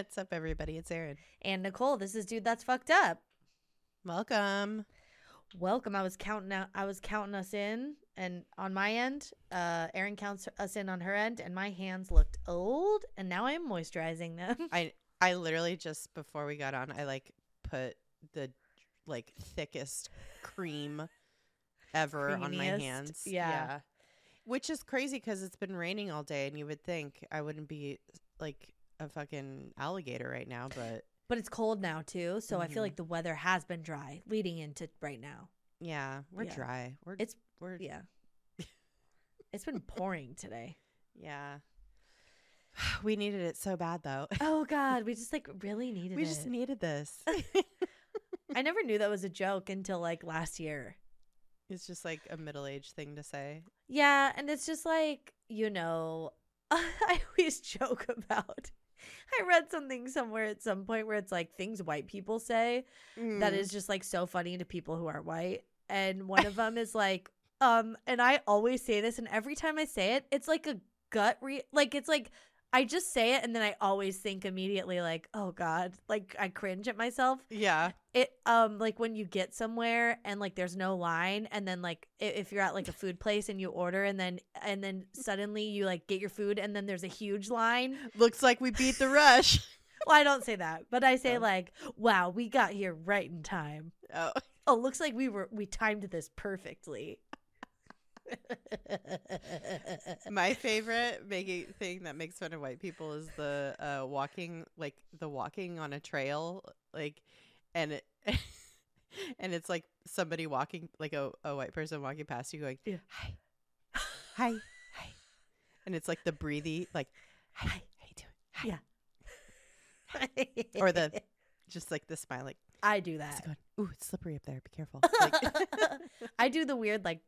What's up, everybody? It's Erin. And Nicole, this is dude that's fucked up. Welcome. Welcome. I was counting out I was counting us in and on my end, uh Erin counts us in on her end and my hands looked old and now I am moisturizing them. I I literally just before we got on, I like put the like thickest cream ever on my Creamiest, hands. yeah. Which is crazy because it's been raining all day, and you would think I wouldn't be like a fucking alligator right now, but But it's cold now too, so I feel Mhm. like the weather has been dry leading into right now. yeah, we're Yeah. dry. We're It's- we're Yeah. it's been pouring today. yeah. We needed it so bad though. Oh god, we just like really needed we it. We just needed this. I never knew that was a joke until like last year. it's just like a middle-aged thing to say. Yeah, and it's just like, you know, I always joke about. I read something somewhere at some point where it's like things white people say that Mm. is just like so funny to people who aren't white. And one of them is like, um, and I always say this, and every time I say it, it's like a gut re like it's like I just say it and then I always think immediately like, oh God, like I cringe at myself Yeah. it um like when you get somewhere and like there's no line and then like if you're at like a food place and you order and then and then suddenly you like get your food and then there's a huge line Looks like we beat the rush. well i don't say that but i say Oh. like wow we got here right in time oh. oh looks like we were we timed this perfectly My favorite making thing that makes fun of white people is the uh walking like the walking on a trail like and it and it's like somebody walking like a, a white person walking past you going Yeah. hi hi hi. And it's like the breathy like hi how you doing? Hi. Yeah. Or the- just like the smile like i do that. going? Ooh it's slippery up there. Be careful. Like i do the weird like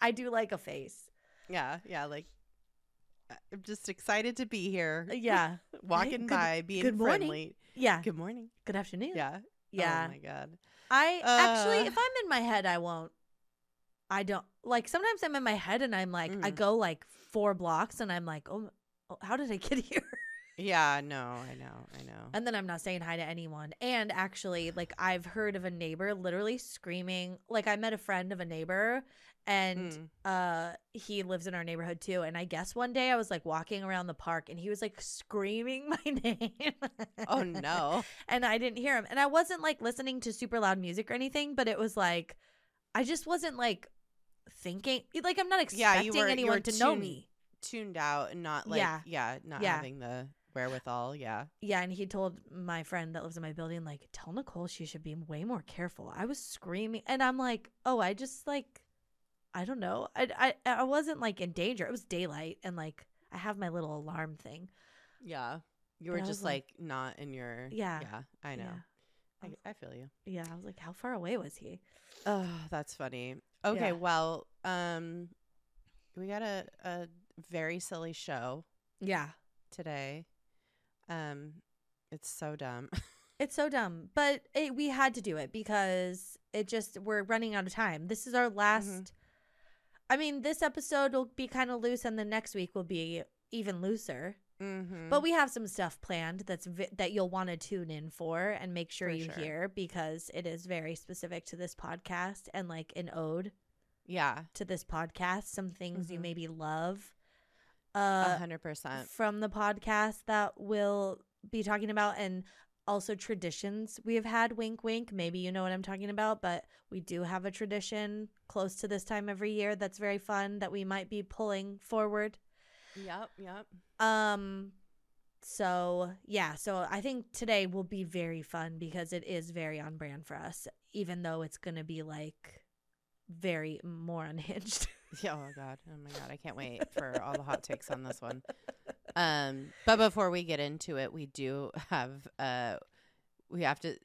i do like a face yeah yeah like uh, I'm just excited to be here yeah walking good- by being good morning. friendly yeah good morning good afternoon yeah yeah Oh my god. I actually, Uh. if I'm in my head, I won't. I don't like. Sometimes I'm in my head and I'm like, I Mhm. go like four blocks and I'm like, oh, oh, how did I get here? Yeah, no, I know, I know. And then I'm not saying hi to anyone. And actually, like I've heard of a neighbor literally screaming. Like I met a friend of a neighbor, and Mm. uh, he lives in our neighborhood too. And I guess one day I was like walking around the park and he was like screaming my name. Oh no. and I didn't hear him. And I wasn't like listening to super loud music or anything, but it was like I just wasn't like thinking like I'm not expecting you were- anyone to know me. Tuned out and not like yeah, Yeah. not Yeah. having the wherewithal. Yeah. Yeah, and he told my friend that lives in my building like tell Nicole she should be way more careful. I was screaming and I'm like, "Oh, I just like I don't know. I I I wasn't like in danger. It was daylight and like I have my little alarm thing. Yeah. You were just like- like, not in your Yeah. Yeah, I know. Yeah. I, I feel you. Yeah, I was like, how far away was he? Oh, that's funny. Okay, Yeah. well, um we got a a very silly show Yeah. today. Um it's so dumb. It's so dumb, but it, we had to do it because it just we're running out of time. This is our last. I mean, this episode will be kind of loose, and the next week will be even looser. mm-hmm. But we have some stuff planned that's vi- that you'll want to tune in for and make sure For you sure. hear because it is very specific to this podcast and like an ode yeah, to this podcast. Some things you Mhm. maybe love. a Uh, hundred percent. from the podcast that we'll be talking about and also traditions we have had wink wink maybe you know what i'm talking about but we do have a tradition close to this time every year that's very fun that we might be pulling forward Yep, yep. um so yeah so i think today will be very fun because it is very on brand for us even though it's gonna be like very more unhinged Yeah, oh god. Oh my god. I can't wait for all the hot takes on this one. Um but before we get into it, we do have uh we have to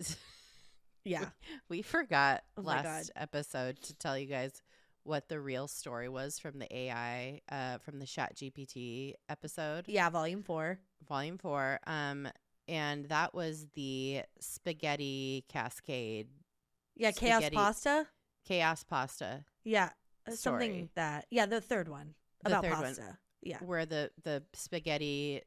yeah we forgot Oh last episode to tell you guys what the real story was from the AI uh from the Chat GPT episode, yeah volume four volume 4. Um and that was the spaghetti cascade yeah chaos Spaghetti pasta chaos pasta. Yeah, something story. that. Yeah, the third one The about third one. Pasta. Yeah. where the the spaghetti,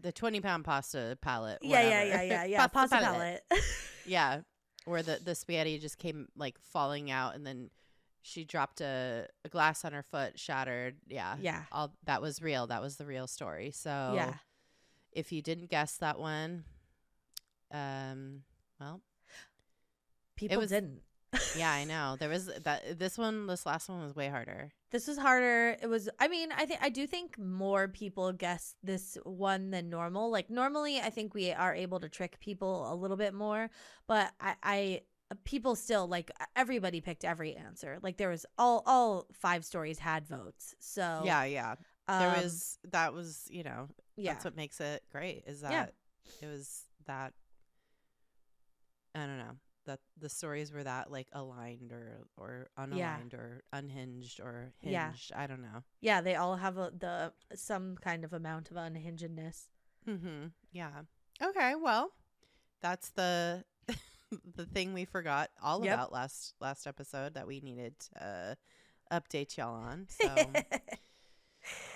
the twenty pound pasta palette. Yeah, yeah, yeah, yeah, yeah. Pasta palette. Yeah, where the the spaghetti just came like falling out, and then she dropped a, a glass on her foot, shattered. Yeah, yeah. all that was real. That was the real story. So Yeah. if you didn't guess that one, um, well, People was- didn't. yeah, I know there was that. This one, this last one was way harder. This was harder. It was I mean, I think I do think more people guess this one than normal. Like normally I think we are able to trick people a little bit more, but I I people still like everybody picked every answer. Like there was all all five stories had votes. So Yeah, yeah. There um, was that was you know yeah. that's what makes it great is that Yeah. it was that I don't know that the stories were that like aligned or or unaligned or unhinged or Yeah. hinged. I don't know. Yeah, they all have a, the some kind of amount of unhingedness. Mm-hmm. Yeah. Okay. Well, that's the the thing we forgot all Yep. about last last episode that we needed to uh, update y'all on. So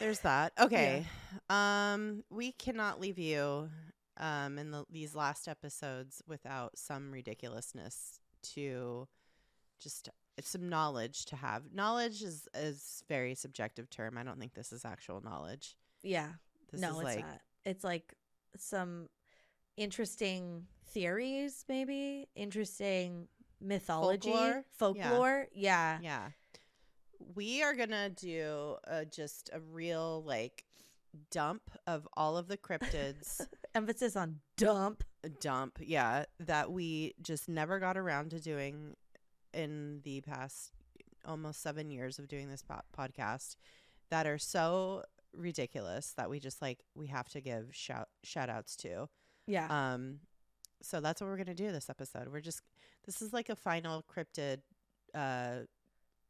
there's that. Okay. Um, we cannot leave you um in the these last episodes without some ridiculousness to just it's some knowledge to have. Knowledge is is very subjective term. I don't think this is actual knowledge. yeah. This no, it's like not. It's like some interesting theories, maybe interesting mythology, Folklore? folklore. Yeah. Yeah. We are going to do uh, just a real like dump of all of the cryptids Emphasis on dump. dump, yeah, that we just never got around to doing in the past almost 7 years of doing this po- podcast that are so ridiculous that we just like we have to give shout shout outs to. Yeah. Um, so that's what we're gonna do this episode. We're just this is like a final cryptid uh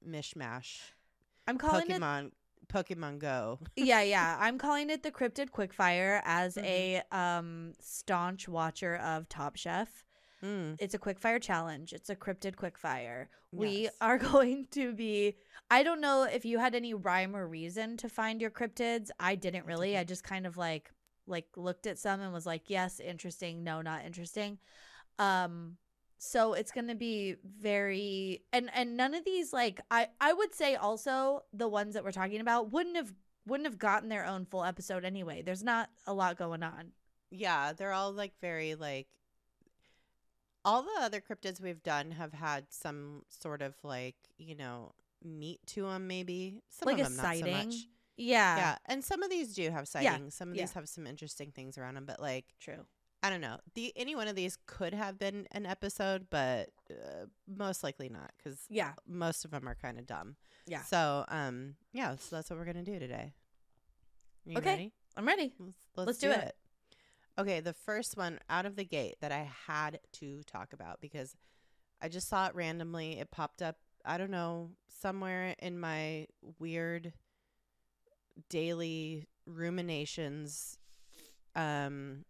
mishmash. I'm calling it Pokemon Go. yeah, yeah. I'm calling it the cryptid quickfire as Mhm. a um staunch watcher of Top Chef. Mm, It's a quickfire challenge. It's a cryptid quickfire. We are going to be I don't know if you had any rhyme or reason to find your cryptids. I didn't really. I just kind of like like looked at some and was like, "Yes, interesting. No, not interesting." Um so it's going to be very and and none of these like I I would say also the ones that we're talking about wouldn't have wouldn't have gotten their own full episode anyway. There's not a lot going on. yeah, they're all like very like all the other cryptids we've done have had some sort of like, you know, meat to them maybe. Some like of them not so much. yeah. Yeah, and some of these do have sightings. Some of yeah. these have some interesting things around them, but like True. I don't know. The any one of these could have been an episode, but uh, most likely not because Yeah. most of them are kind of dumb. Yeah. So um yeah, so that's what we're gonna do today. Are you Okay. ready? I'm ready. Let's, let's, Let's do, do it. it. Okay, the first one out of the gate that I had to talk about because I just saw it randomly. It popped up, I don't know, somewhere in my weird daily ruminations. Um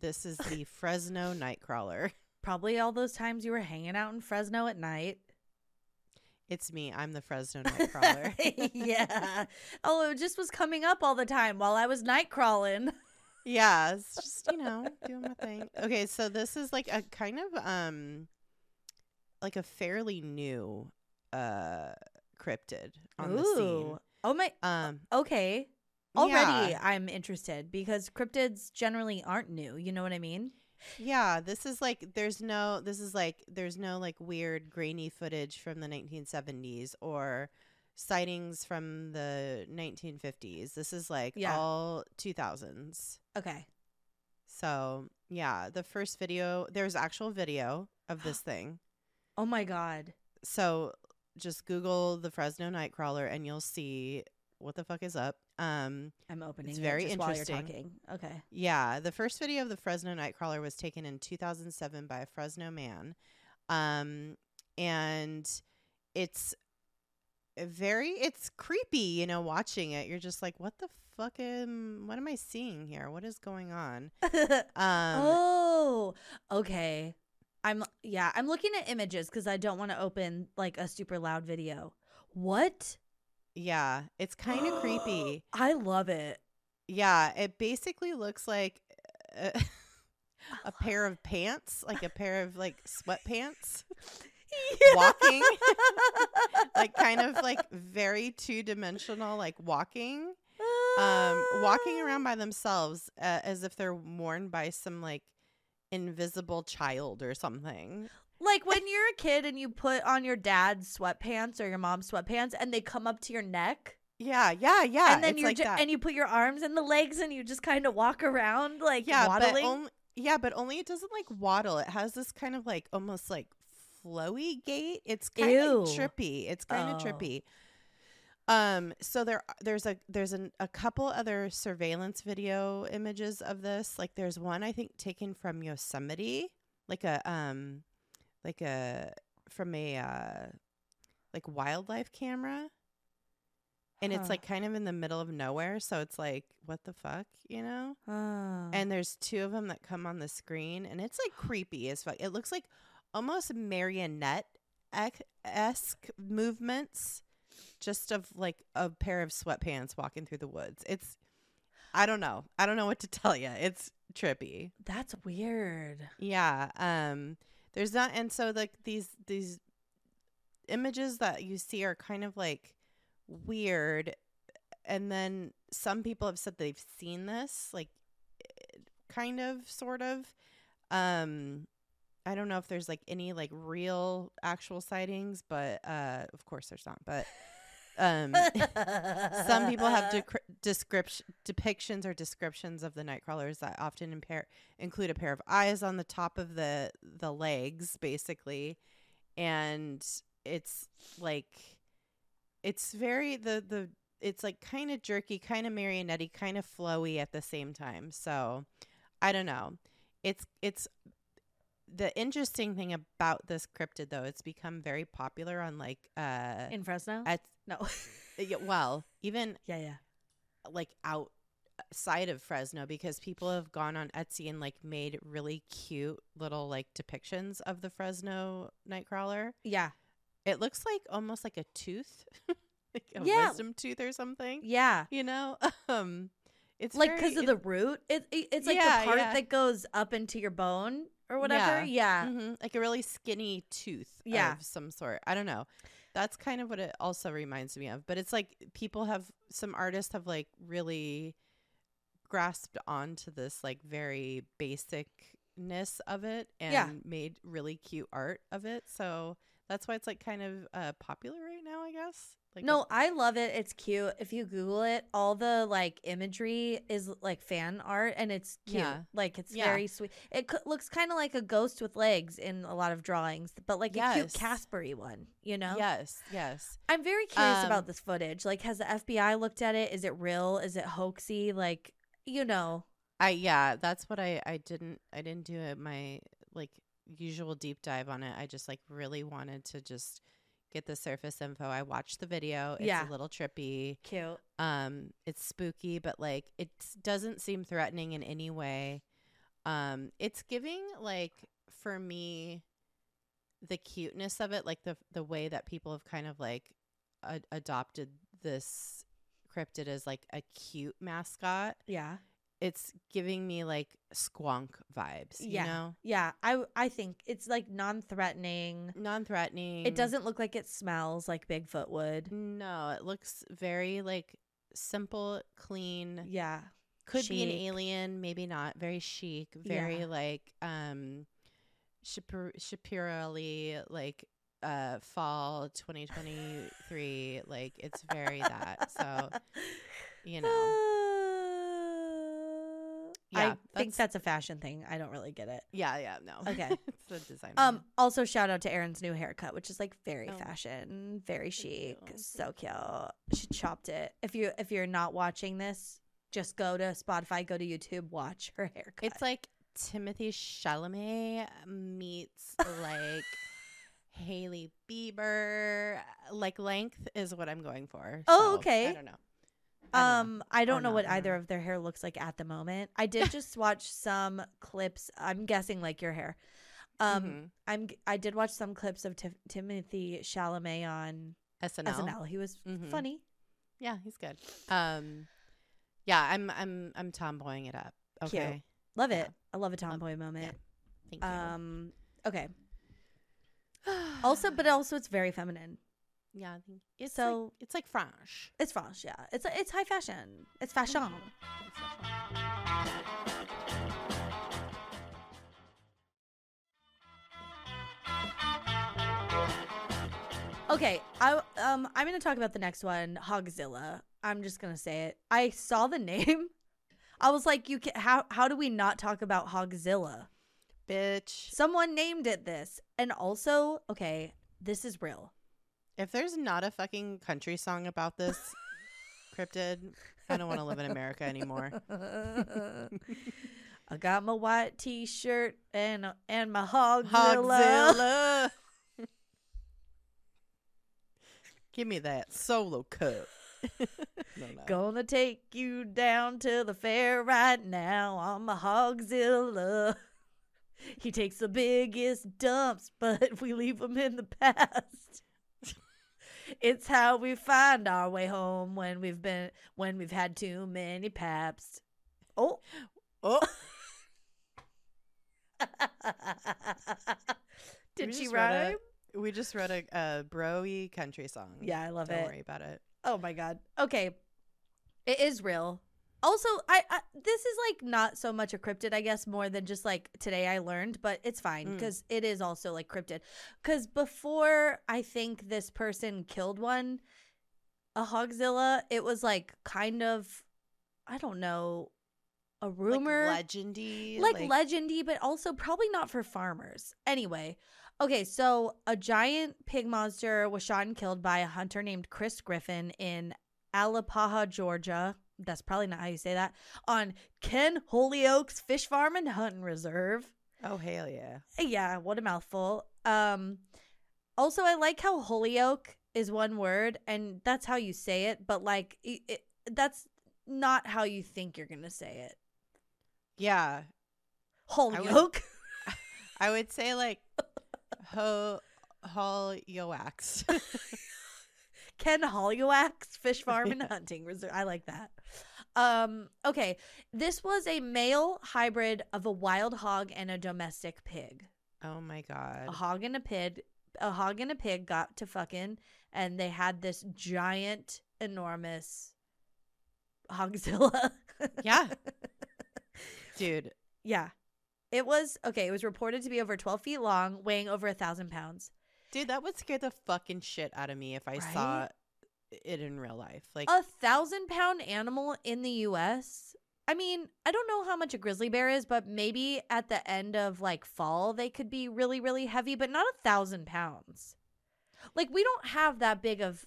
this is the Fresno Nightcrawler. Probably all those times you were hanging out in Fresno at night. It's me. I'm the Fresno Nightcrawler. yeah. Oh, it just was coming up all the time while I was night crawling. yeah, it's just, you know, doing my thing. Okay, so this is like a kind of um like a fairly new uh cryptid on the scene. Oh my. Um Okay. Already, yeah, I'm interested because cryptids generally aren't new. You know what I mean? yeah, this is like there's no this is like there's no like weird grainy footage from the 1970s or sightings from the 1950s. This is like Yeah. all 2000s. Okay. So, yeah, the first video, there's actual video of this thing. Oh my god. So, just Google the Fresno Nightcrawler and you'll see what the fuck is up. Um, I'm opening It's it very just while you're interesting. talking. Okay. yeah, the first video of the Fresno Nightcrawler was taken in 2007 by a Fresno man. Um, and it's very it's creepy, you know, watching it. You're just like, what the fuck am what am I seeing here? What is going on? Um oh, okay. I'm yeah, I'm looking at images because I don't want to open like a super loud video. What? Yeah, it's kind of creepy. I love it. Yeah, it basically looks like a, a pair of pants, like a pair of like sweatpants, walking, like kind of like very two dimensional, like walking, um, walking around by themselves uh, as if they're worn by some like invisible child or something. Like when you're a kid and you put on your dad's sweatpants or your mom's sweatpants and they come up to your neck. Yeah, yeah, yeah. and then you're like ju- and you put your arms in the legs and you just kind of walk around like yeah, waddling. but only yeah, but only it doesn't like waddle. It has this kind of like almost like flowy gait. It's kind of trippy. It's kind of Oh. trippy. Um, so there there's a there's an, a couple other surveillance video images of this. Like there's one I think taken from Yosemite, like a um, like a from a uh, like wildlife camera. And it's like kind of in the middle of nowhere, so it's like, what the fuck, you know? Oh. and there's two of them that come on the screen and it's like creepy as fuck it looks like almost marionette esque movements just of like a pair of sweatpants walking through the woods it's i don't know i don't know what to tell you it's trippy that's weird. yeah um there's not and so like these these images that you see are kind of like weird and then some people have said they've seen this like eh, kind of sort of. Um i don't know if there's like any like real actual sightings but uh of course there's not but um some people have dec- description depictions or descriptions of the night crawlers that often impair, include a pair of eyes on the top of the the legs basically and it's like it's very the the it's like kind of jerky kind of marionette kind of flowy at the same time so i don't know it's it's the interesting thing about this cryptid though it's become very popular on like uh in Fresno. at no. yeah, well even yeah, yeah. Like outside of Fresno because people have gone on Etsy and like made really cute little like depictions of the Fresno nightcrawler. Yeah. It looks like almost like a tooth, like a Yeah. wisdom tooth or something. Yeah. You know, um, it's like because of the root. It, it- it's like Yeah, the part yeah. that goes up into your bone or whatever. Yeah. Mhm, like a really skinny tooth Yeah. of some sort. I don't know. That's kind of what it also reminds me of. But it's like people have some artists have like really grasped onto this like very basicness of it and Yeah. made really cute art of it. So that's why it's like kind of uh popular right now, I guess. Like no, I love it. It's cute. If you Google it, all the like imagery is like fan art, and it's cute. Yeah. Like it's Yeah. very sweet. It co- looks kind of like a ghost with legs in a lot of drawings, but like a cute Yes. Caspery one. You know. Yes, yes. I'm very curious Um, about this footage. Like, has the FBI looked at it? Is it real? Is it hoaxy? Like, you know. I yeah, that's what I I didn't I didn't do it my like usual deep dive on it. I just like really wanted to just get the surface info. I watched the video. It's Yeah. a little trippy. Cute. Um it's spooky, but like it doesn't seem threatening in any way. Um it's giving like for me the cuteness of it, like the the way that people have kind of like a- adopted this cryptid as like a cute mascot Yeah. It's giving me like squonk vibes. Yeah. You know? Yeah. I I think it's like non-threatening. Non threatening. It doesn't look like it smells like Bigfoot would. No, it looks very like simple, clean. Yeah. Could be an alien, maybe not. Very chic, very Yeah. like um Shapir- Shapiro-ly, like uh fall 2023 like it's very that so you know I think that's- that's a fashion thing. I don't really get it. yeah yeah no Okay. it's a design Um. Also, shout out to Erin's new haircut, which is like very Oh. fashion, very chic, so cute. She chopped it. If you if you're not watching this, just go to Spotify, go to YouTube, watch her haircut. It's like Timothy Chalamet meets like Hailey Bieber. Like length is what I'm going for. Oh, So, okay. I don't know. I. Um, I don't know not, what either of their hair looks like at the moment. I did just watch some clips. I'm guessing like your hair. Um, Mhm. I'm I did watch some clips of Ti- Timothy Chalamet on SNL. SNL. He was Mhm. funny. Yeah, he's good. Um, yeah, I'm I'm I'm tomboying it up. Cute. Okay, Love Yeah. it. I love a tomboy moment. thank you. Um, okay. Also, but also it's very feminine. Yeah, I think it's So- like, it's like French. It's French, yeah. It's it's high fashion. It's fashion. Okay, I um I'm gonna talk about the next one, Hogzilla. I'm just gonna say it. I saw the name. I was like, you can how how do we not talk about Hogzilla? Bitch, Someone named it this, and also, okay, this is real. If there's not a fucking country song about this cryptid, I don't want to live in America anymore. I got my white T-shirt and and my Hogzilla. Hogzilla. Give me that solo cup. no, no. Gonna take you down to the fair right now on my Hogzilla. He takes the biggest dumps, but we leave them in the past. It's how we find our way home when we've been when we've had too many paps. Oh, Oh, did We she wrote a- rhyme? we just wrote a, a bro-y country song. Yeah, I love it. Don't worry about it. Oh my god. Okay. It is real. Also, I, I this is like not so much a cryptid, I guess, more than just like today I learned, but it's fine Mm. because it is also like cryptid. Because before I think this person killed one, a hogzilla, it was like kind of, I don't know, a rumor, like legendy, like, legendy, but also probably not for farmers. Anyway, okay, so a giant pig monster was shot and killed by a hunter named Chris Griffin in Alapaha, Georgia. That's probably not how you say that. On Ken Holyoak's Fish Farm and Hunting Reserve. Oh hell yeah! Yeah, what a mouthful. Um also I like how Holyoak is one word and that's how you say it, but like it, it, that's not how you think you're going to say it. Yeah, Holyoke. I would say like ho Holyoax. Ken Holyoax Fish Farm and Hunting Reserve. I like that. Um, okay. This was a male hybrid of a wild hog and a domestic pig. oh my god! A hog and a pig a hog and a pig got to fucking and they had this giant, enormous hogzilla. Yeah. Dude, yeah. It was okay, it was reported to be over twelve feet long, weighing over a thousand pounds. dude, that would scare the fucking shit out of me if I saw Right? It in real life. Like, a thousand pound animal in the US. I mean, I don't know how much a grizzly bear is, but maybe at the end of like fall, they could be really, really heavy, but not a thousand pounds. Like, we don't have that big of,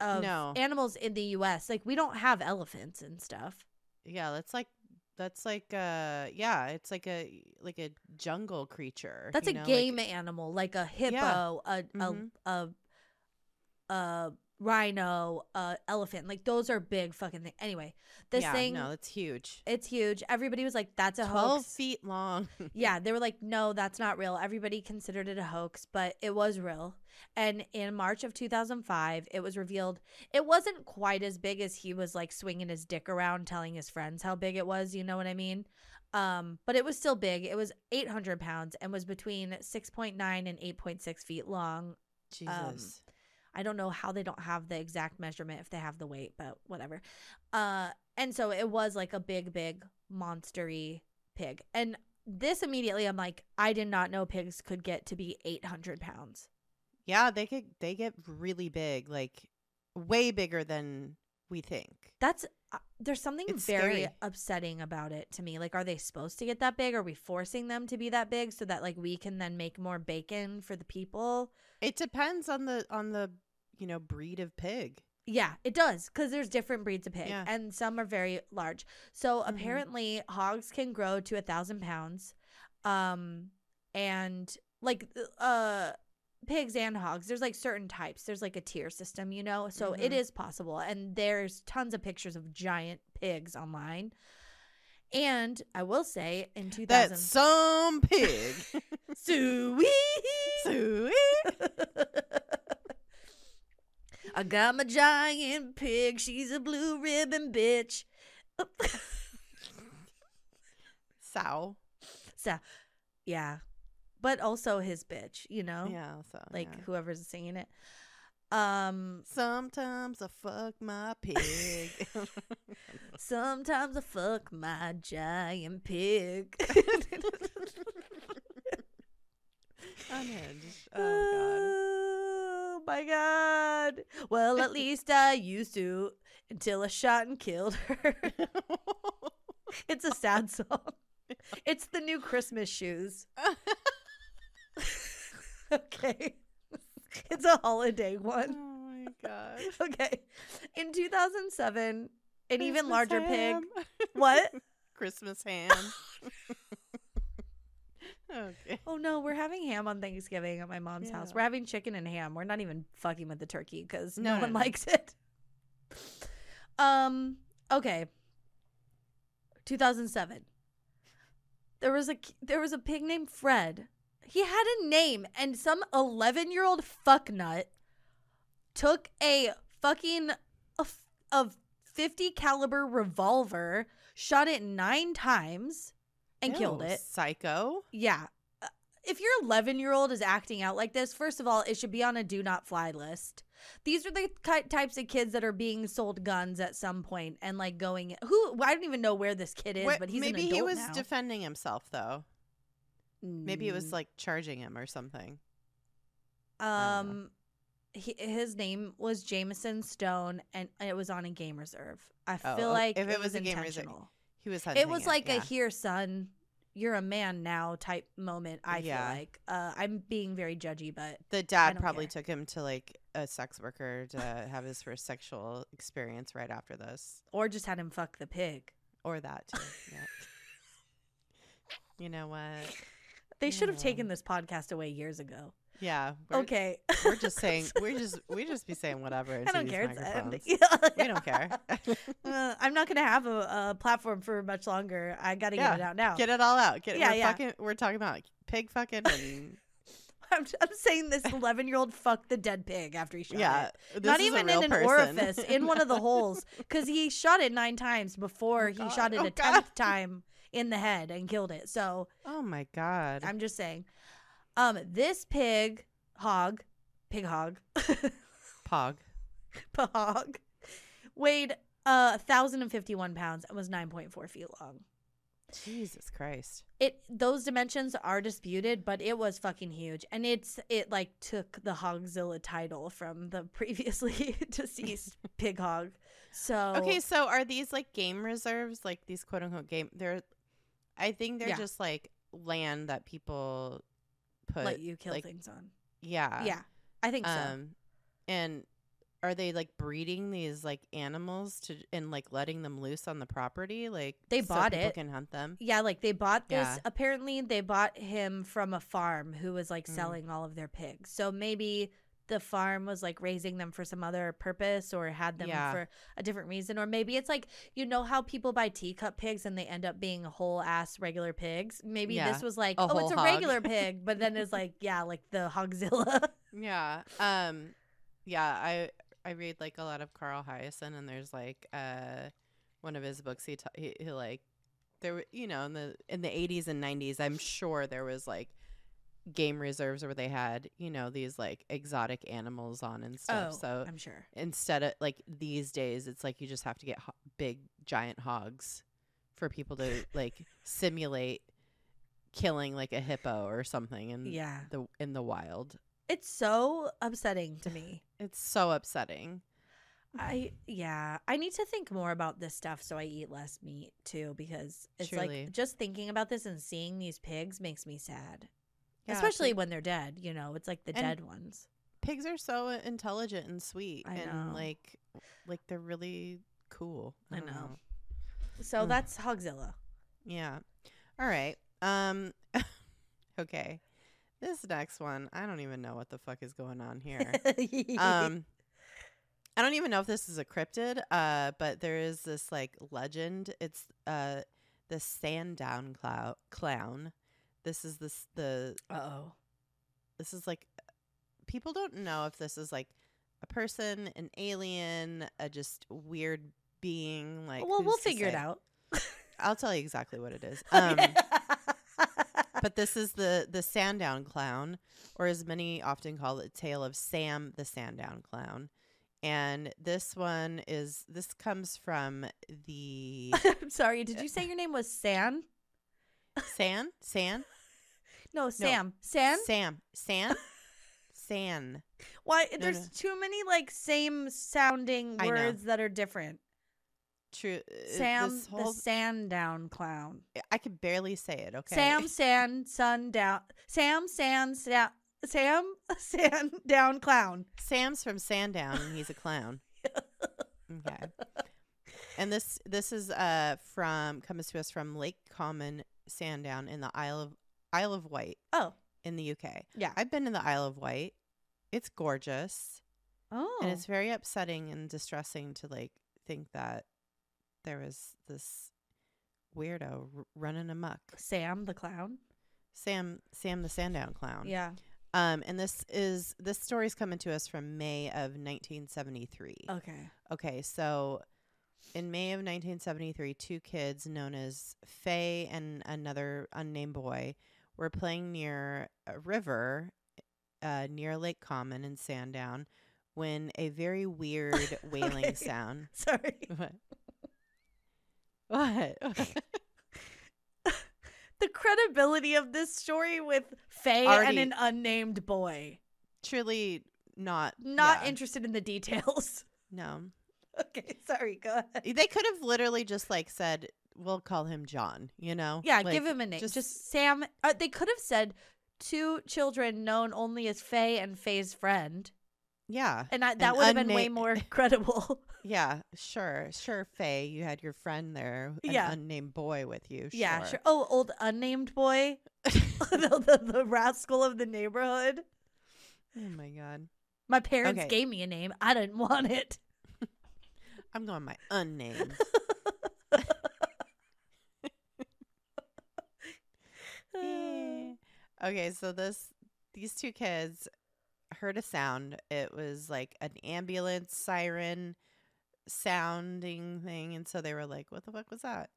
of No. animals in the US. Like, we don't have elephants and stuff. yeah, that's like that's like uh yeah, it's like a like a jungle creature. That's you a know, like- game animal, like a hippo, a, Mhm. a, a, a rhino, a elephant. Like, those are big fucking things. Anyway, this yeah, thing, no, it's huge. it's huge. Everybody was like, that's a Twelve hoax. feet long. yeah, they were like, no, that's not real. Everybody considered it a hoax, but it was real. And in March of 2005, it was revealed it wasn't quite as big as he was like swinging his dick around telling his friends how big it was. You know what I mean? Um, but it was still big. It was 800 pounds and was between 6.9 and 8.6 feet long. Jesus. I don't know how they don't have the exact measurement if they have the weight, but whatever. Uh, and so it was like a big, big monstery pig. And this immediately, I'm like, I did not know pigs could get to be 800 pounds. yeah, they could they get really big, like way bigger than we think. That's uh, there's something It's very scary. upsetting about it to me. Like, are they supposed to get that big? Are we forcing them to be that big so that like we can then make more bacon for the people? It depends on the on the you know breed of pig. Yeah, it does because there's different breeds of pig, Yeah. and some are very large. So Mhm. apparently, hogs can grow to a thousand pounds, um, and like uh, pigs and hogs. There's like certain types. There's like a tier system, you know. So it Mhm. is possible, and there's tons of pictures of giant pigs online. And I will say, in 2000, That's some pig. sweet. Sweet. I got my giant pig. She's a blue ribbon bitch. Sow. so, yeah, but also his bitch. You know, Yeah. So like yeah. whoever's singing it. Um, Sometimes I fuck my pig. sometimes I fuck my giant pig. Unhinged. Oh god. Oh my god. Well, at least I used to until I shot and killed her. it's a sad song. It's the new Christmas shoes. okay. It's a holiday oh one. my god. Okay. In 2007, an even Christmas larger pig. What? Christmas ham. Okay. Oh no, we're having ham on Thanksgiving at my mom's house. We're having chicken and ham. We're not even fucking with the turkey because no, No, one no. likes it. Um. Okay. 2007. There was a there was a pig named Fred. He had a name, and some 11 year old fucknut took a fucking a 50 caliber revolver, shot it nine times, and killed it. Psycho. Yeah. Uh, If your 11 year old is acting out like this, first of all, it should be on a do not fly list. These are the types of kids that are being sold guns at some point and like going. Who I don't even know where this kid is, but he's maybe he was now. defending himself though. Maybe it was Mm, like charging him or something. I don't know. um, he, his name was Jamison Stone, and it was on a game reserve. I Oh, feel like if it, was was a game reserve, intentional. He was It was like a here, son, you're a man now type moment. I Yeah. feel like uh, I'm being very judgy, but the dad probably care. took him to like a sex worker to have his first sexual experience right after this, or just had him fuck the pig. or that too. yeah. You know what? They should have taken this podcast away years ago. Yeah. We're, okay. We're just saying. We're just. We just be saying whatever. I don't care. Microphones. Yeah. We don't care. Uh, I'm not gonna have a, a platform for much longer. I gotta Yeah, get it out now. Get it all out. Get Yeah, we're yeah. fucking. We're talking about pig fucking and I'm, I'm saying this 11 year old fucked the dead pig after he shot yeah. it. Not even in an person. orifice, in one of the holes, because he shot it nine times before he shot it Oh, a God. tenth time in the head and killed it. So Oh my god. I'm just saying, um, this pig hog, pig hog, Pog. hog, weighed uh, 1,051 pounds and was 9.4 feet long. Jesus Christ. It those dimensions are disputed, but it was fucking huge, and it's it like took the Hogzilla title from the previously deceased pig hog. So Okay, so are these like game reserves, like these quote unquote game? They're, I think they're Yeah. just like land that people put. let you kill like, things on. Yeah. yeah, I think so. Um, and are they like breeding these like animals to and like letting them loose on the property? Like They so bought people it. Can hunt them. Yeah, like they bought this. Yeah. Apparently, they bought him from a farm who was like Mm. selling all of their pigs. So maybe the farm was like raising them for some other purpose or had them Yeah. for a different reason. Or maybe it's like, you know, how people buy teacup pigs and they end up being whole ass regular pigs? Maybe Yeah, this was like, a oh, it's a hog. regular pig, but then it's like, yeah, like the Hogzilla. Yeah. Um yeah, I I read like a lot of Carl Hiaasen and there's like uh one of his books he ta- he, he like there you know in the in the 80s and 90s I'm sure there was like game reserves where they had, you know, these like exotic animals on and stuff. oh, so I'm sure. instead of like these days it's like you just have to get ho- big giant hogs for people to like simulate killing like a hippo or something in Yeah. the in the wild. It's so upsetting to me. It's so upsetting. I yeah, I need to think more about this stuff so I eat less meat too because it's Truly. like just thinking about this and seeing these pigs makes me sad. Yeah, Especially pig- when they're dead, you know, it's like the dead ones. pigs are so intelligent and sweet I and know. like like they're really cool. I don't know. So Ugh. that's Hogzilla. Yeah. All right. Um okay. This next one, I don't even know what the fuck is going on here. um I don't even know if this is a cryptid, uh, but there is this like legend. It's uh the Sandown clou- clown. This is this the oh. this is like people don't know if this is like a person, an alien, a just weird being. Like, well, we'll figure it out. I'll tell you exactly what it is. Um, Okay. but this is the the Sandown clown, or as many often call it, tale of Sam the Sandown clown. And this one is this comes from the I'm sorry. Did you say your name was San? San San No, Sam. San? Sam San San. Why? No, There's no. too many like same sounding words that are different. True. uh, Sam, this the whole, Sandown clown. I could barely say it. Okay. Sam, San, Sundown. Sam, San, Sa- Sam, Sandown clown. Sam's from Sandown and he's a clown. okay. And this this is uh from comes to us from Lake Common, Sandown in the Isle of Isle of Wight Oh, in the UK. yeah. I've been in the Isle of Wight. It's gorgeous. Oh, And it's very upsetting and distressing to like think that there was this weirdo r- running amok. Sam the clown. Sam Sam the Sandown clown. Yeah. Um and this is this story's coming to us from May of 1973. Okay. Okay, so in May of 1973, two kids known as Faye and another unnamed boy were playing near a river uh, near Lake Common in Sandown when a very weird wailing sound. Sorry. What? What? The credibility of this story with Faye and an unnamed boy. Truly not. Not yeah, interested in the details. No. okay, sorry. Go ahead. They could have literally just like said, we'll call him John, you know? Yeah, Like, give him a name. just- Just, Sam. Uh, they could have said two children known only as Faye and Faye's friend, Yeah. and I, that would have been way more credible. Yeah, sure, sure, Faye. You had your friend there, an Yeah. unnamed boy with you. Yeah, sure. Oh, old unnamed boy, the, the, the rascal of the neighborhood. oh my god, My parents Okay. gave me a name. I didn't want it. I'm going my unnamed. Okay, so this these two kids heard a sound. It was like an ambulance siren sounding thing, and so they were like, "What the fuck was that?"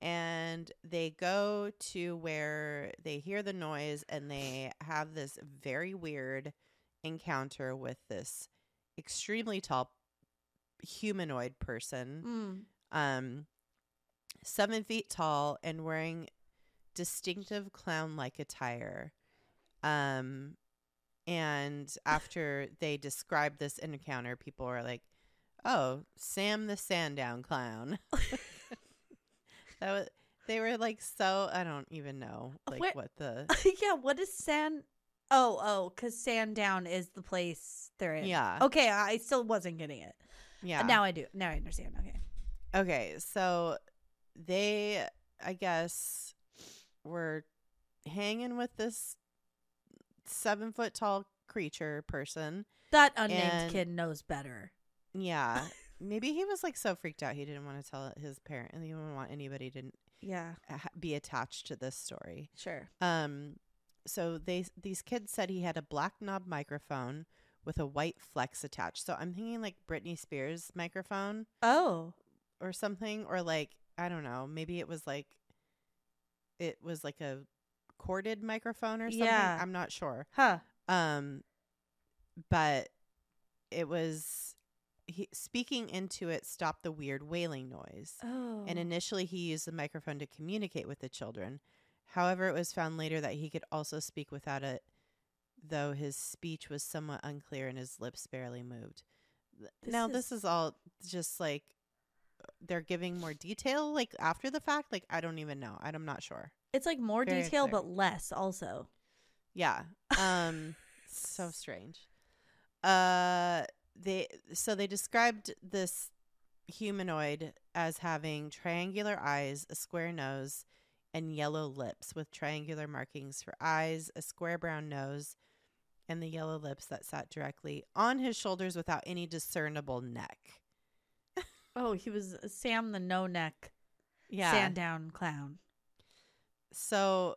And they go to where they hear the noise, and they have this very weird encounter with this extremely tall humanoid person Mm. um seven feet tall and wearing distinctive clown like attire um and after they described this encounter people were like oh sam the sandown clown that was they were like so i don't even know like Where- what the yeah, what is San? Oh, oh, because Sandown is the place they're in. yeah Okay, I still wasn't getting it. Yeah Now I do. Now I understand. Okay. Okay, so they, I guess, were hanging with this seven foot tall creature person. That unnamed And- kid knows better. Yeah. Maybe he was like so freaked out he didn't want to tell his parent and he didn't want anybody to Yeah, be attached to this story. sure. Um, so they these kids said he had a black knob microphone with a white flex attached. So I'm thinking like Britney Spears microphone. Oh, or something or like i don't know maybe it was like it was like a corded microphone or something Yeah. i'm not sure huh. um but it was he, speaking into it stopped the weird wailing noise Oh. and initially he used the microphone to communicate with the children however it was found later that he could also speak without it though his speech was somewhat unclear and his lips barely moved. This now this is- is all just like they're giving more detail like after the fact? Like i don't even know. I'm not sure. It's like more very detail, clear. but less also. yeah. Um so strange. Uh they so they described this humanoid as having triangular eyes a square nose and yellow lips with triangular markings for eyes a square brown nose and the yellow lips that sat directly on his shoulders without any discernible neck Oh, he was Sam the no neck yeah Sandown clown. So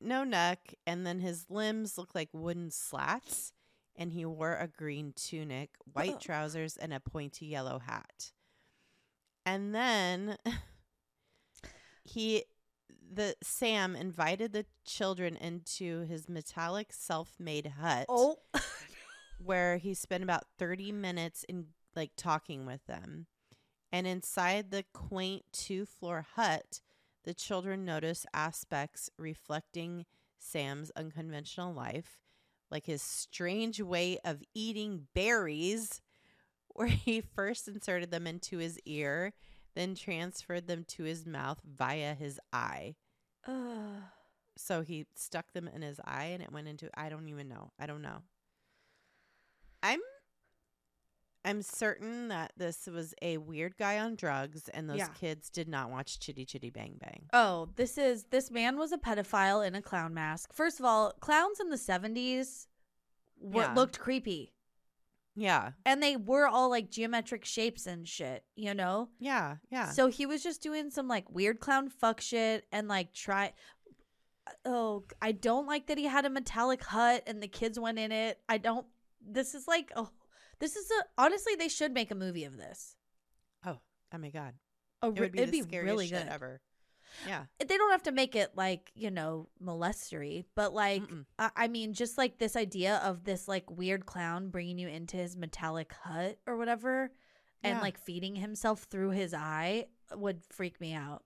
no neck, and then his limbs looked like wooden slats, and he wore a green tunic, white Oh. trousers, and a pointy yellow hat. And then he the Sam invited the children into his metallic self-made hut Oh, where he spent about 30 minutes in like talking with them. And inside the quaint two-floor hut, the children notice aspects reflecting Sam's unconventional life, like his strange way of eating berries, where he first inserted them into his ear, then transferred them to his mouth via his eye. Ugh. So he stuck them in his eye and it went into I don't even know. I don't know. I'm I'm certain that this was a weird guy on drugs and those Yeah. kids did not watch Chitty Chitty Bang Bang. Oh, this is this man was a pedophile in a clown mask. First of all, clowns in the seventies were Yeah. looked creepy, Yeah. and they were all like geometric shapes and shit. You know. Yeah. Yeah. So he was just doing some like weird clown fuck shit and like try. Uh, oh, I don't like that he had a metallic hut and the kids went in it. I don't. This is like oh, this is a honestly they should make a movie of this. oh, oh my god. A, it would be it'd be really good. ever. Yeah. They don't have to make it like you know molestery, but like I I mean, just like this idea of this like weird clown bringing you into his metallic hut or whatever, and Yeah. like feeding himself through his eye would freak me out.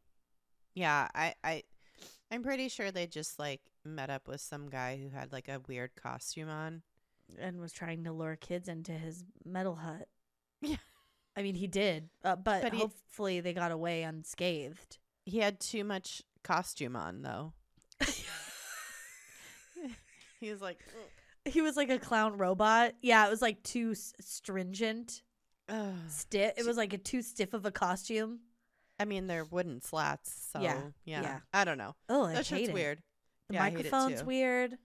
Yeah, I I I'm pretty sure they just like met up with some guy who had like a weird costume on. and was trying to lure kids into his metal hut. Yeah. I mean, he did, uh, but, But he- hopefully they got away unscathed. He had too much costume on though. he was like He was like a clown robot. Yeah, it was like too s- stringent, stiff. It was like a too stiff of a costume. I mean, they're wooden slats, so Yeah, yeah. yeah. I don't know. Oh, I that hate shit's it. weird. The Yeah, I hate it microphone's weird.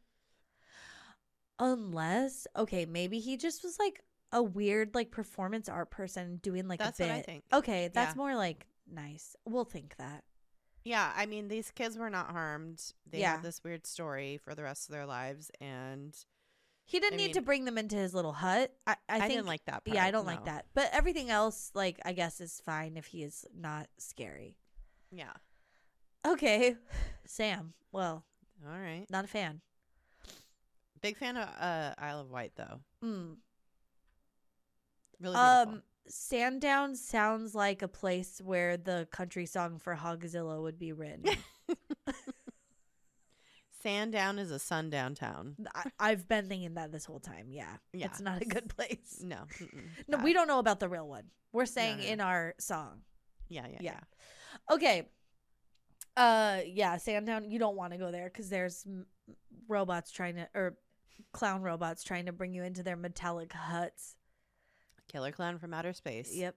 Unless, okay, maybe he just was like a weird like performance art person doing like That's a bit. what I think. Okay, that's Yeah. more like nice. We'll think that. Yeah, I mean, these kids were not harmed. They Yeah. had this weird story for the rest of their lives, and He didn't I need to bring them into his little hut. I, I, I, think didn't like that. Part, Yeah, I don't like that. But everything else, like, I guess is fine if he is not scary. Yeah. Okay. Sam. Well, All right. not a fan. Big fan of uh, Isle of Wight, though. Mm. Really beautiful. Sandown sounds like a place where the country song for Hogzilla would be written. Sandown is a sundown town. I, I've been thinking that this whole time. Yeah. Yeah. It's not a good place. No. No, we don't know about the real one. We're saying no, in our song. Yeah, yeah, Yeah. yeah. Okay. Uh yeah, Sandown, you don't want to go there cuz there's robots trying to or clown robots trying to bring you into their metallic huts. Killer clown from outer space. Yep.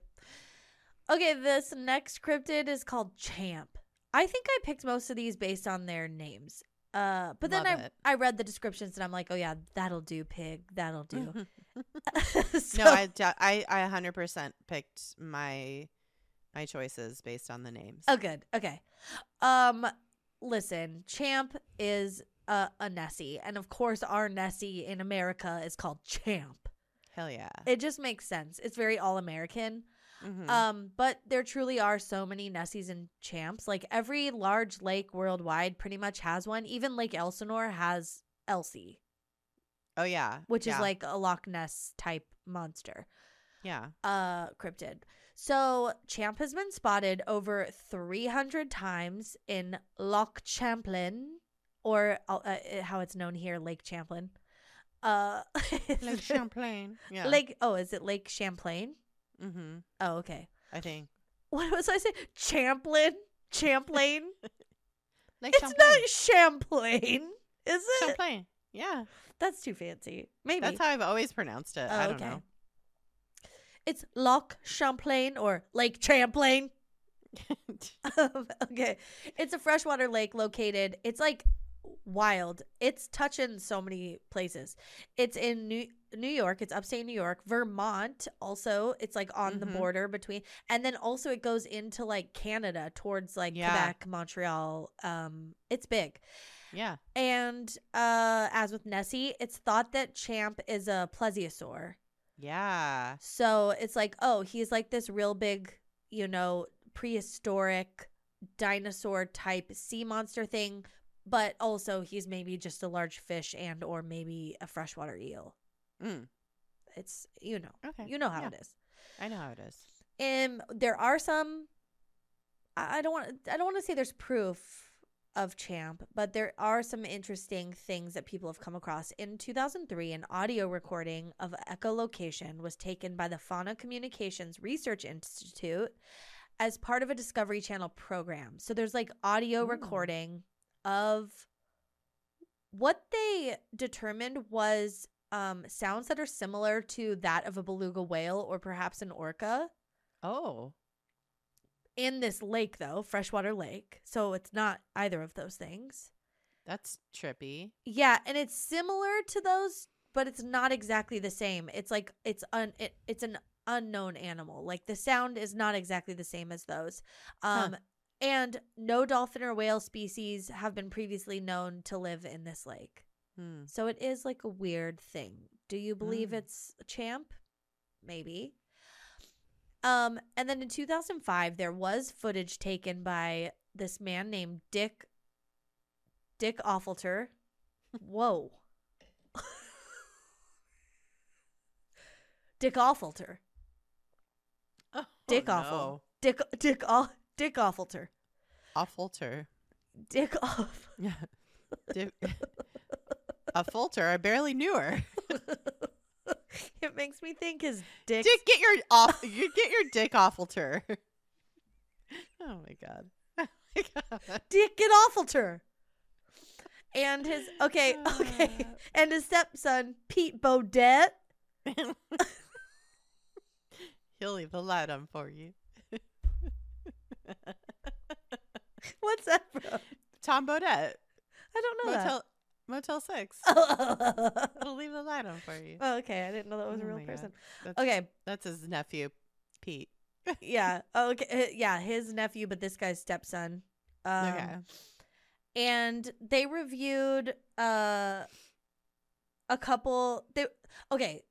Okay, this next cryptid is called Champ. I think I picked most of these based on their names. Uh but then Love I it. I read the descriptions and I'm like, "Oh yeah, that'll do, pig. That'll do." So- no, I, I, I 100% picked my my choices based on the names. Oh, good. Okay. Um, listen, Champ is a, a Nessie, and of course, our Nessie in America is called Champ. Hell yeah. It just makes sense. It's very all American. Mhm. Um, but there truly are so many Nessies and Champs. Like every large lake worldwide pretty much has one. Even Lake Elsinore has Elsie, oh yeah. which yeah. is like a Loch Ness type monster. yeah. uh cryptid. So Champ has been spotted over 300 times in Loch Champlain, or uh, uh, how it's known here, Lake Champlain. Uh, Like Champlain. Yeah. Lake. Oh, is it Lake Champlain? Mm-hmm. Oh, okay. I think. What was I saying? Champlain. Champlain. Like it's not Champlain, is it? Champlain. Yeah. That's too fancy. Maybe. That's how I've always pronounced it. I Oh, don't know. It's Loch Champlain or Lake Champlain. Um, okay. It's a freshwater lake located. It's like wild. It's touching so many places. It's in New New York. It's upstate New York. Vermont also. It's like on the Mhm. border between, and then also it goes into like Canada towards like Yeah. Quebec, Montreal. Um, it's big. Yeah. And uh, as with Nessie, it's thought that Champ is a plesiosaur. Yeah. So it's like, oh, he's like this real big, you know, prehistoric dinosaur type sea monster thing, but also he's maybe just a large fish and or maybe a freshwater eel. Mm. It's you know, Okay. you know how Yeah. it is. I know how it is. Um, there are some. I don't want. I don't want to say there's proof of Champ, but there are some interesting things that people have come across. In 2003, an audio recording of echolocation was taken by the Fauna Communications Research Institute as part of a Discovery Channel program. So there's like audio Ooh. recording of what they determined was um, sounds that are similar to that of a beluga whale or perhaps an orca Oh. in this lake though freshwater lake so it's not either of those things That's trippy. yeah and it's similar to those but it's not exactly the same it's like it's un it, it's an unknown animal like the sound is not exactly the same as those Huh. And no dolphin or whale species have been previously known to live in this lake Hmm. so it is like a weird thing. Do you believe Mm. it's a champ? Maybe. Um, and then in 2005, there was footage taken by this man named Dick Dick Affolter. Whoa. Dick Affolter. Oh, Dick no. Awful. Dick Dick Aw- Dick Affolter. Affolter. Dick Off. Di- a filter. I barely knew her. it makes me think his dick. Dick, get your off. You get your dick Offalter. Oh my god. Oh my god. Dick get Offalter. And his okay, okay, and his stepson Pete Bodette. He'll leave the light on for you. What's that from? Tom Bodett, I don't know Motel Motel Six. that. He'll leave the light on for you. oh, okay, I didn't know that was a Oh real person. That's, Okay, that's his nephew, Pete. yeah, okay, uh, yeah, his nephew, but this guy's stepson. Um, okay. and they reviewed uh a couple they okay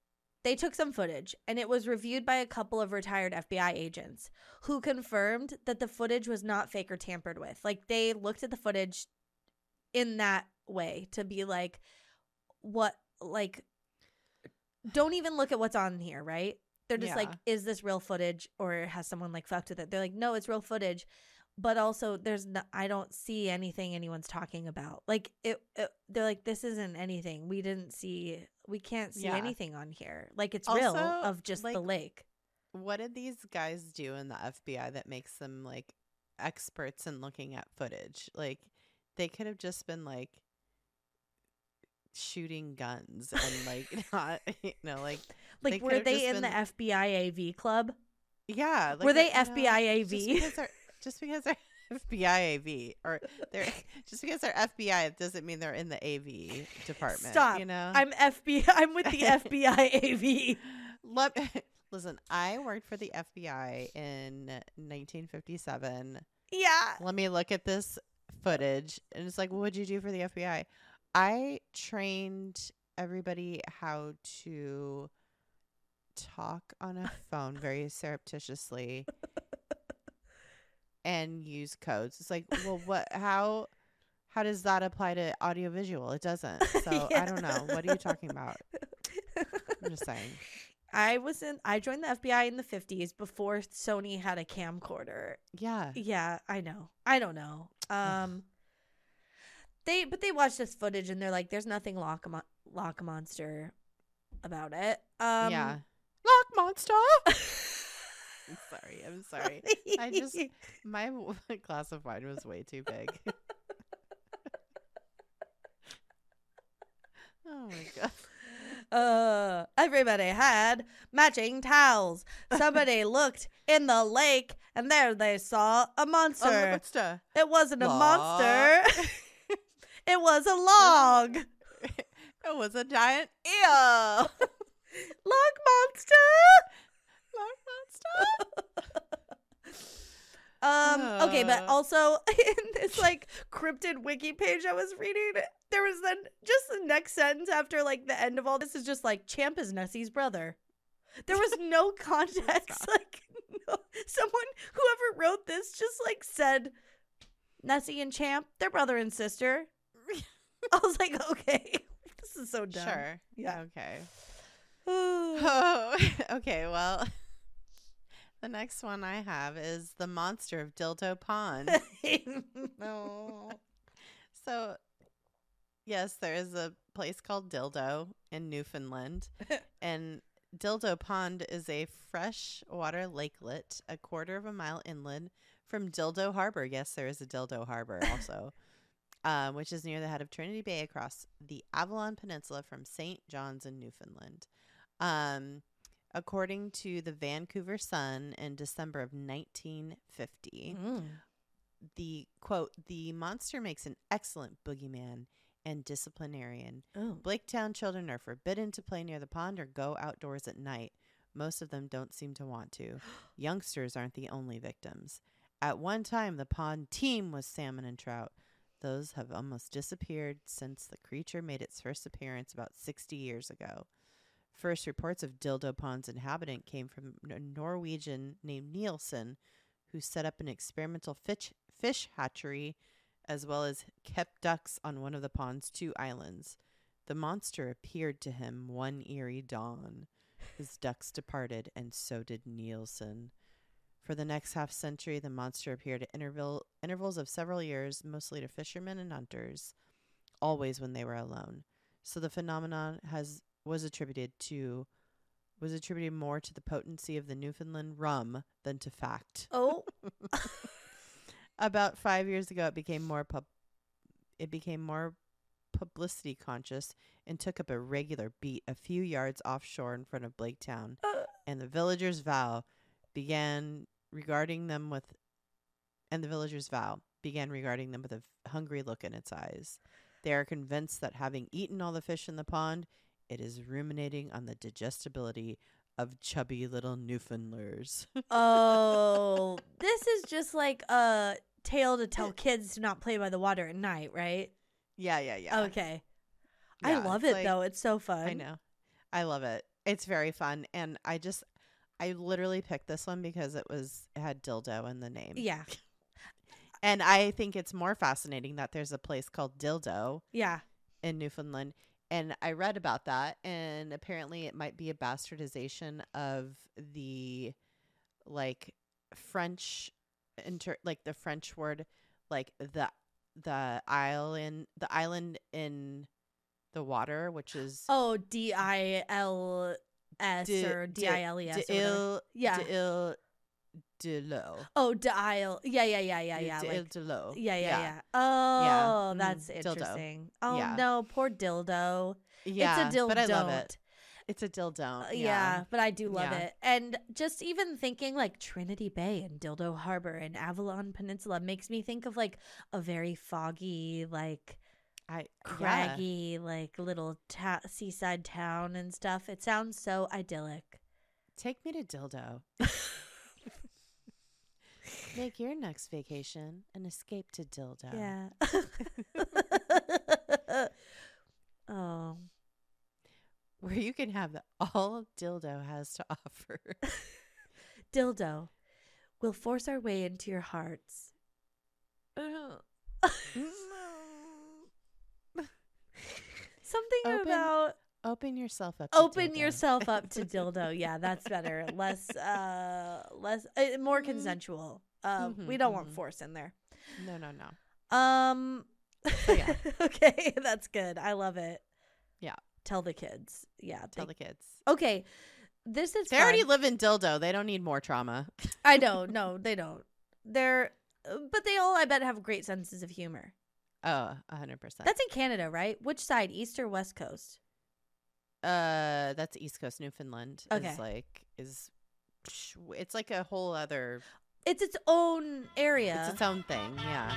they took some footage and it was reviewed by a couple of retired FBI agents who confirmed that the footage was not fake or tampered with. Like they looked at the footage in that way to be like what like don't even look at what's on here right? They're just like is this real footage or has someone like fucked with it? They're like no it's real footage but also there's no i don't see anything anyone's talking about. Like it, it they're like this isn't anything. We didn't see we can't see Yeah. anything on here. Like it's real of just the lake. What did these guys do in the FBI that makes them like experts in looking at footage? Like they could have just been like shooting guns and like not you know like like they were they in been- the fbi av club? Yeah like were they you know, fbi av just because they're just because they're FBI AV or they're just because they're FBI doesn't mean they're in the AV department. Stop. You know, i'm fbi i'm with the fbi av Let, listen, I worked for the FBI in 1957. yeah Let me look at this footage. And it's like, what'd you do for the FBI? I trained everybody how to talk on a phone very surreptitiously and use codes. It's like, well, what, how, how does that apply to audiovisual? It doesn't. So I don't know. What are you talking about? I'm just saying. i was in i joined the fbi in the 50s before sony had a camcorder Yeah. Yeah, I know. I don't know. Um they but they watched this footage and they're like there's nothing lock lock monster about it. Um yeah. Lock monster. I'm sorry. I'm sorry. I just- My glass of wine was way too big. oh my god. uh everybody had matching towels. Somebody looked in the lake and there they saw a A monster. monster. it wasn't a monster. it was a log. It was a giant eel. Loch Monster. Um, okay, but also in this like cryptid wiki page I was reading, there was then just the next sentence after like the end of all this is just like Champ is Nessie's brother. There was no context. like no, someone whoever wrote this just like said Nessie and Champ, they're brother and sister. I was like, okay, this is so dumb. Sure. Yeah. Okay. Oh, okay. Well, the next one I have is the monster of Dildo Pond. no. so, yes, there is a place called Dildo in Newfoundland, and Dildo Pond is a freshwater lakelet a quarter of a mile inland from Dildo Harbor. Yes, there is a Dildo Harbor also. Um, which is near the head of Trinity Bay across the Avalon Peninsula from St. John's in Newfoundland. Um, according to the Vancouver Sun in December of 1950, Mm. the quote, the monster makes an excellent boogeyman and disciplinarian. Oh. Blaketown children are forbidden to play near the pond or go outdoors at night. Most of them don't seem to want to. Youngsters aren't the only victims. At one time, the pond teem was salmon and trout. Those have almost disappeared since the creature made its first appearance about 60 years ago. First reports of Dildo Pond's inhabitant came from a Norwegian named Nielsen, who set up an experimental fish, fish hatchery as well as kept ducks on one of the pond's two islands. The monster appeared to him one eerie dawn. His ducks departed, and so did Nielsen. For the next half century, the monster appeared at interval, intervals of several years, mostly to fishermen and hunters, always when they were alone. So the phenomenon has was attributed to was attributed more to the potency of the Newfoundland rum than to fact. Oh. About five years ago, it became more pub. It became more publicity conscious and took up a regular beat a few yards offshore in front of Blaketown. Uh. And the villagers' vow began regarding them with, and the villagers' vow began regarding them with a hungry look in its eyes. They are convinced that having eaten all the fish in the pond, it is ruminating on the digestibility of chubby little Newfoundlanders. Oh, this is just like a tale to tell kids to not play by the water at night, right? yeah, yeah, yeah. Okay. I love it like- though. It's so fun. I know. I love it. It's very fun and I just I literally picked this one because it was it had dildo in the name. Yeah. And I think it's more fascinating that there's a place called Dildo Yeah. in Newfoundland. And I read about that and apparently it might be a bastardization of the like French inter like the French word like the the island the island in the water, which is Oh, D I L S or D- I L E S. Yeah. De il de lo. Oh, dial. Yeah, yeah, yeah, yeah, yeah. de like- lo. yeah, yeah, yeah. Oh, mhm, that's dildo. interesting. Oh Yeah. no, poor dildo. Yeah, it's a dildo. but I love it. It's a dildo. Uh, yeah. but I do love Yeah. it. And just even thinking like Trinity Bay and Dildo Harbor and Avalon Peninsula makes me think of like a very foggy, like I yeah. craggy, like little ta- seaside town and stuff. It sounds so idyllic. Take me to dildo. Make your next vacation an escape to dildo. Yeah. oh. Where you can have the, all dildo has to offer. Dildo. We'll force our way into your hearts. Something Open about Open yourself up. to open yourself up to dildo. Yeah, that's better. Less uh less uh, more Mhm. consensual. Uh Mhm, we don't want mhm. force in there. No, no, no. Um So, yeah. okay, that's good. I love it. Yeah. Tell the kids. Yeah. Tell the kids. okay. This is They already live in dildo. They don't need more trauma. I know. No, they don't. They're but they all I bet have great senses of humor. Oh, a hundred percent. That's in Canada, right? Which side, east or west coast? Uh, that's East Coast Newfoundland. Okay. Is like is it's like a whole other. It's its own area. It's its own thing. Yeah.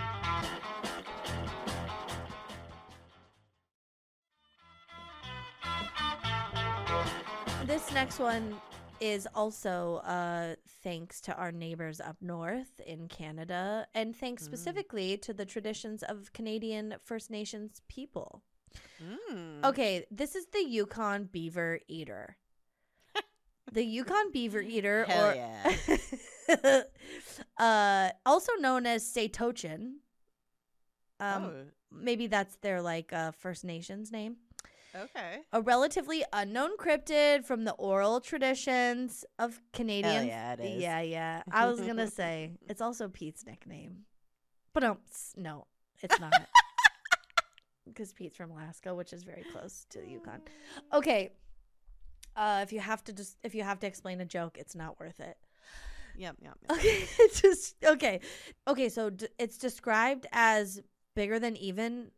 this next one is also uh, thanks to our neighbors up north in Canada, and thanks Mm. specifically to the traditions of Canadian First Nations people. Mm. Okay, this is the Yukon beaver eater. the Yukon beaver eater, Hell or yeah. uh, also known as Saytoechin. Um, oh, maybe that's their like uh, First Nations name. okay. A relatively unknown cryptid from the oral traditions of Canadian. yeah, it is. Yeah, yeah. I was gonna say it's also Pete's nickname, but um, no, it's not. Because Pete's from Alaska, which is very close to the Yukon. Okay. Uh, if you have to just if you have to explain a joke, it's not worth it. Yep, yep. yep. Okay, it's just okay. Okay, so d- it's described as bigger than even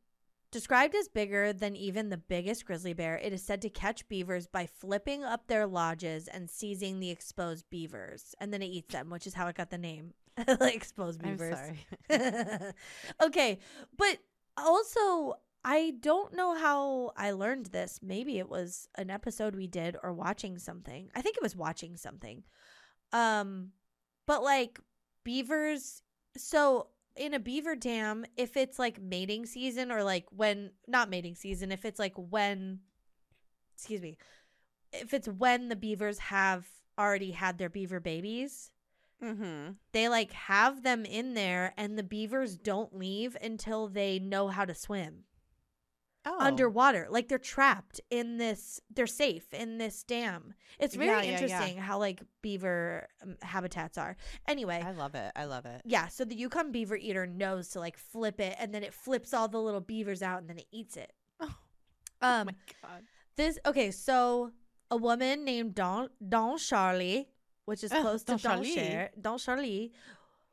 described as bigger than even the biggest grizzly bear. It is said to catch beavers by flipping up their lodges and seizing the exposed beavers, and then it eats them, which is how it got the name, like exposed I'm beavers. sorry. okay, but also I don't know how I learned this. Maybe it was an episode we did or watching something. I think it was watching something. Um but like beavers so in a beaver dam if it's like mating season or like when not mating season if it's like when excuse me if it's when the beavers have already had their beaver babies mm-hmm. they like have them in there and the beavers don't leave until they know how to swim Oh. underwater like they're trapped in this they're safe in this dam it's very Yeah, yeah, yeah. interesting how like beaver um, habitats are anyway I love it. I love it. yeah so the yukon beaver eater knows to like flip it and then it flips all the little beavers out and then it eats it Oh, um my God. this okay so a woman named don don charlie which is Oh, close to Don don Charlie. Don charlie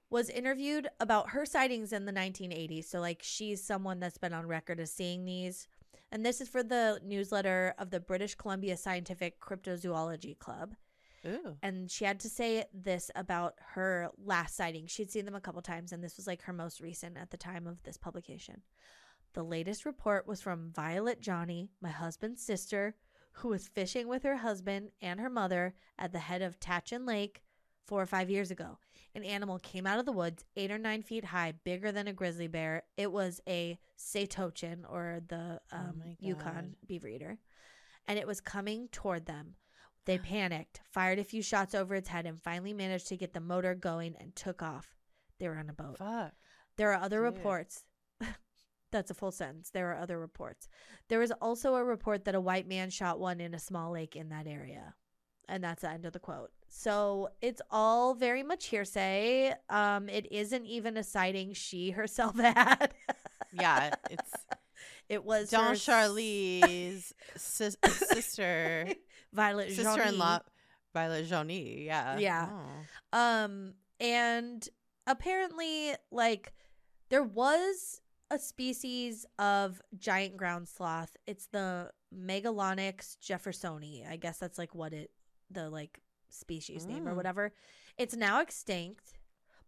was interviewed about her sightings in the 1980s so like she's someone that's been on record as seeing these and this is for the newsletter of the british columbia scientific cryptozoology club Ooh. and she had to say this about her last sighting. She'd seen them a couple times, and this was like her most recent at the time of this publication. The latest report was from Violet Johnny, my husband's sister, who was fishing with her husband and her mother at the head of Tatchin Lake four or five years ago. An animal came out of the woods, eight or nine feet high, bigger than a grizzly bear. It was a Saytoechin, or the Oh um, my Yukon beaver eater, and it was coming toward them. They panicked, fired a few shots over its head, and finally managed to get the motor going and took off. They were on a boat. Fuck. There are other Dude. reports. That's a full sentence. There are other reports. There was also a report that a white man shot one in a small lake in that area. And that's the end of the quote. So it's all very much hearsay. Um, it isn't even a sighting she herself had. Yeah, it's it was Don her Charlie's sis- sister, Violet sister-in-law, Violet Johnny. Yeah. Yeah. Oh. Um, and apparently, like, there was a species of giant ground sloth. It's the Megalonyx jeffersonii. I guess that's like what it, the like species name or Mm. whatever. It's now extinct,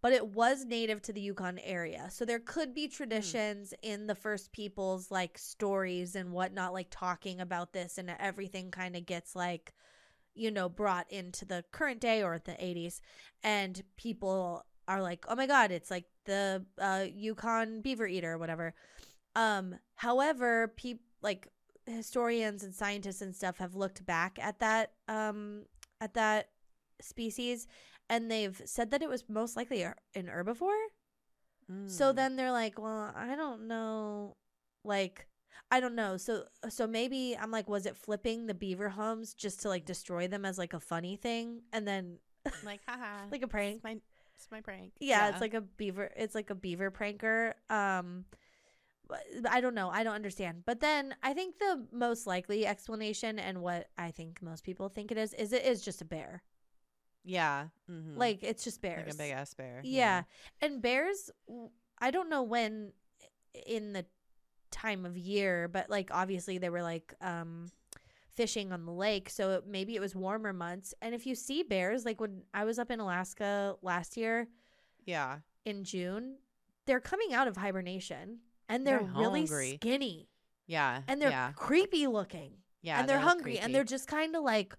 but it was native to the Yukon area. So there could be traditions in the first people's like stories and whatnot, like talking about this, and everything kind of gets like, you know, brought into the current day or the 80s. And people are like, oh my God, it's like the uh, Yukon beaver eater or whatever. Um, however, people like historians and scientists and stuff have looked back at that um at that species and they've said that it was most likely a- an herbivore. So Mm. then they're like, well, I don't know like I don't know. So so maybe I'm like was it flipping the beaver homes just to like destroy them as like a funny thing and then like, haha. like a prank? It's my, it's my prank. yeah, it's like a beaver it's like a beaver pranker um i don't know i don't understand but then i think the most likely explanation and what i think most people think it is is it is just a bear yeah. mhm. like it's just bears like a big ass bear. yeah and bears I don't know when in the time of year but like obviously they were like um fishing on the lake so it, maybe it was warmer months and if you see bears like when i was up in alaska last year Yeah. in June, they're coming out of hibernation and they're, They're really hungry. skinny Yeah. and they're yeah. creepy looking Yeah. and they're they hungry and they're just kind of like